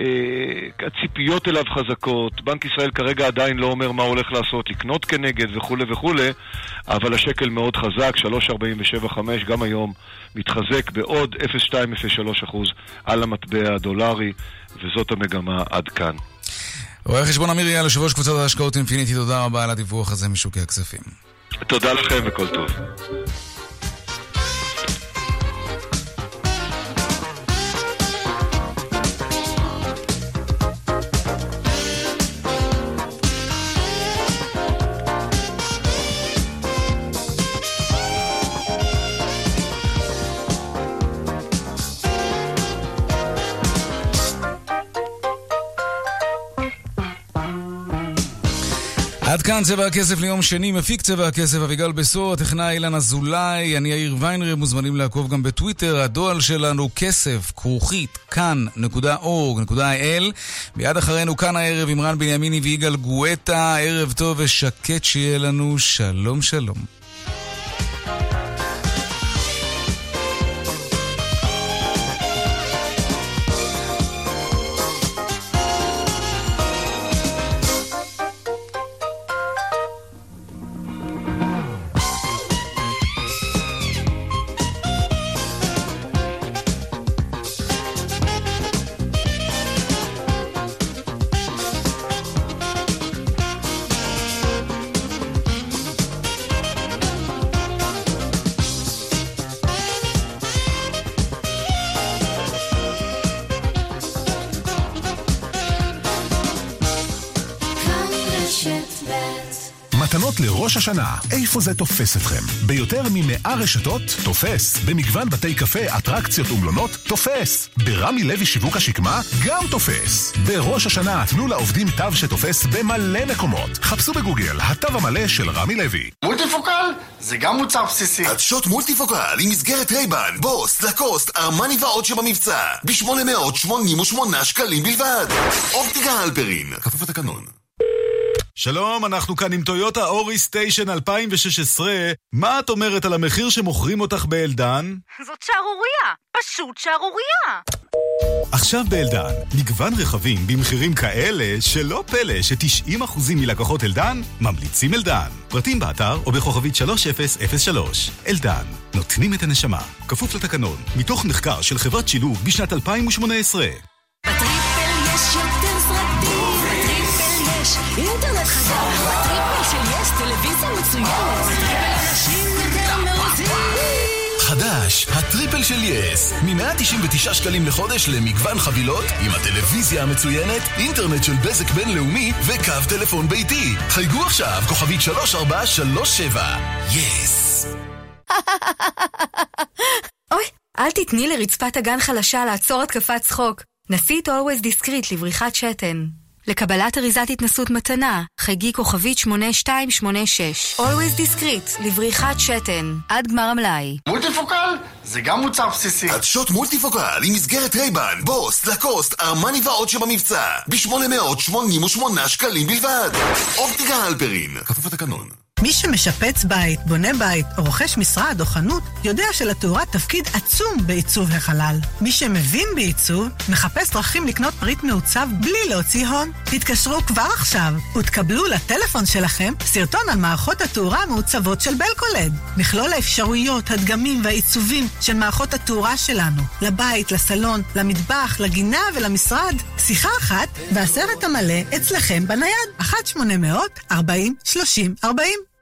אה, הציפיות אליו חזקות, בנק ישראל כרגע עדיין לא אומר מה הוא הולך לעשות, לקנות כנגד וכולי וכולי, אבל השקל מאוד חזק, 3.47.5 גם היום מתחזק בעוד 0.203% על המטבע הדולרי, וזאת המגמה עד כאן.
רואה חשבון אמיר אייל, יושב ראש קבוצת ההשקעות אינפיניטי, תודה רבה על הדיווח הזה משוקי הכספים.
תודה לכם וכל טוב.
עד כאן צבע הכסף ליום שני, מפיק צבע הכסף אביגל בשור, הטכנאי אילן אזולאי, אני יאיר ויינרב, מוזמנים לעקוב גם בטוויטר, הדואל שלנו כסף, כרוכית, כאן.org.il מיד אחרינו כאן הערב עם רן בנימיני ויגאל גואטה, ערב טוב ושקט שיהיה לנו, שלום שלום.
השנה, איפה זה תופס אתכם? ביותר מ-100 רשתות, תופס. במגוון בתי קפה, אטרקציות ומלונות, תופס. ברמי לוי שיווק השקמה, גם תופס. בראש השנה, תנו לעובדים תו שתופס במלא מקומות. חפשו בגוגל, התו המלא של רמי לוי.
מולטיפוקל זה גם מוצר בסיסי.
עדשות מולטיפוקל עם מסגרת רייבן, בוס, לקוסט, ארמני ועוד שבמבצע. ב-888 שקלים בלבד. אופטיקה הלפרין, כפוף לתקנון.
שלום, אנחנו כאן עם טויוטה אורי סטיישן 2016. מה את אומרת על המחיר שמוכרים אותך באלדן?
זאת שערורייה! פשוט שערורייה!
עכשיו באלדן, מגוון רכבים במחירים כאלה שלא פלא ש-90% מלקוחות אלדן ממליצים אלדן. פרטים באתר או בכוכבית 3003. אלדן, נותנים את הנשמה. כפוף לתקנון, מתוך מחקר של חברת שילוב בשנת 2018.
חזק, בטריפל של יס טלוויזיה מצוינת.
חדש, הטריפל של יס, מ-199 שקלים לחודש למגוון חבילות עם הטלוויזיה המצוינת, אינטרנט של בזק בינלאומי וקו טלפון ביתי. חייגו עכשיו, כוכבית 3437. יס.
אוי, אל תתני לרצפת אגן חלשה לעצור התקפת צחוק. נסי את Always Discreet לבריחת שתן.
לקבלת אריזת התנסות מתנה, חייגו כוכבית 8286. Always Discreet, לבריחת שתן, עד גמר המלאי.
מולטיפוקל? זה גם מוצר בסיסי.
עדשות מולטיפוקל עם מסגרת רייבן, בוס, לקוסט, ארמני ועוד שבמבצע. ב-888 שקלים בלבד. אופטיקה הלפרין, כפוף לתקנון.
מי שמשפץ בית, בונה בית או רוכש משרד או חנות, יודע שלתאורה תפקיד עצום בעיצוב החלל. מי שמבין בעיצוב, מחפש דרכים לקנות פריט מעוצב בלי להוציא הון. תתקשרו כבר עכשיו ותקבלו לטלפון שלכם סרטון על מערכות התאורה המעוצבות של בלקולד. מכלול האפשרויות, הדגמים והעיצובים של מערכות התאורה שלנו. לבית, לסלון, למטבח, לגינה ולמשרד. שיחה אחת והסרט המלא אצלכם בנייד. 1-800-40-30-40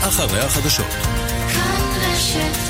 אחרי החדשות.
כאן רשת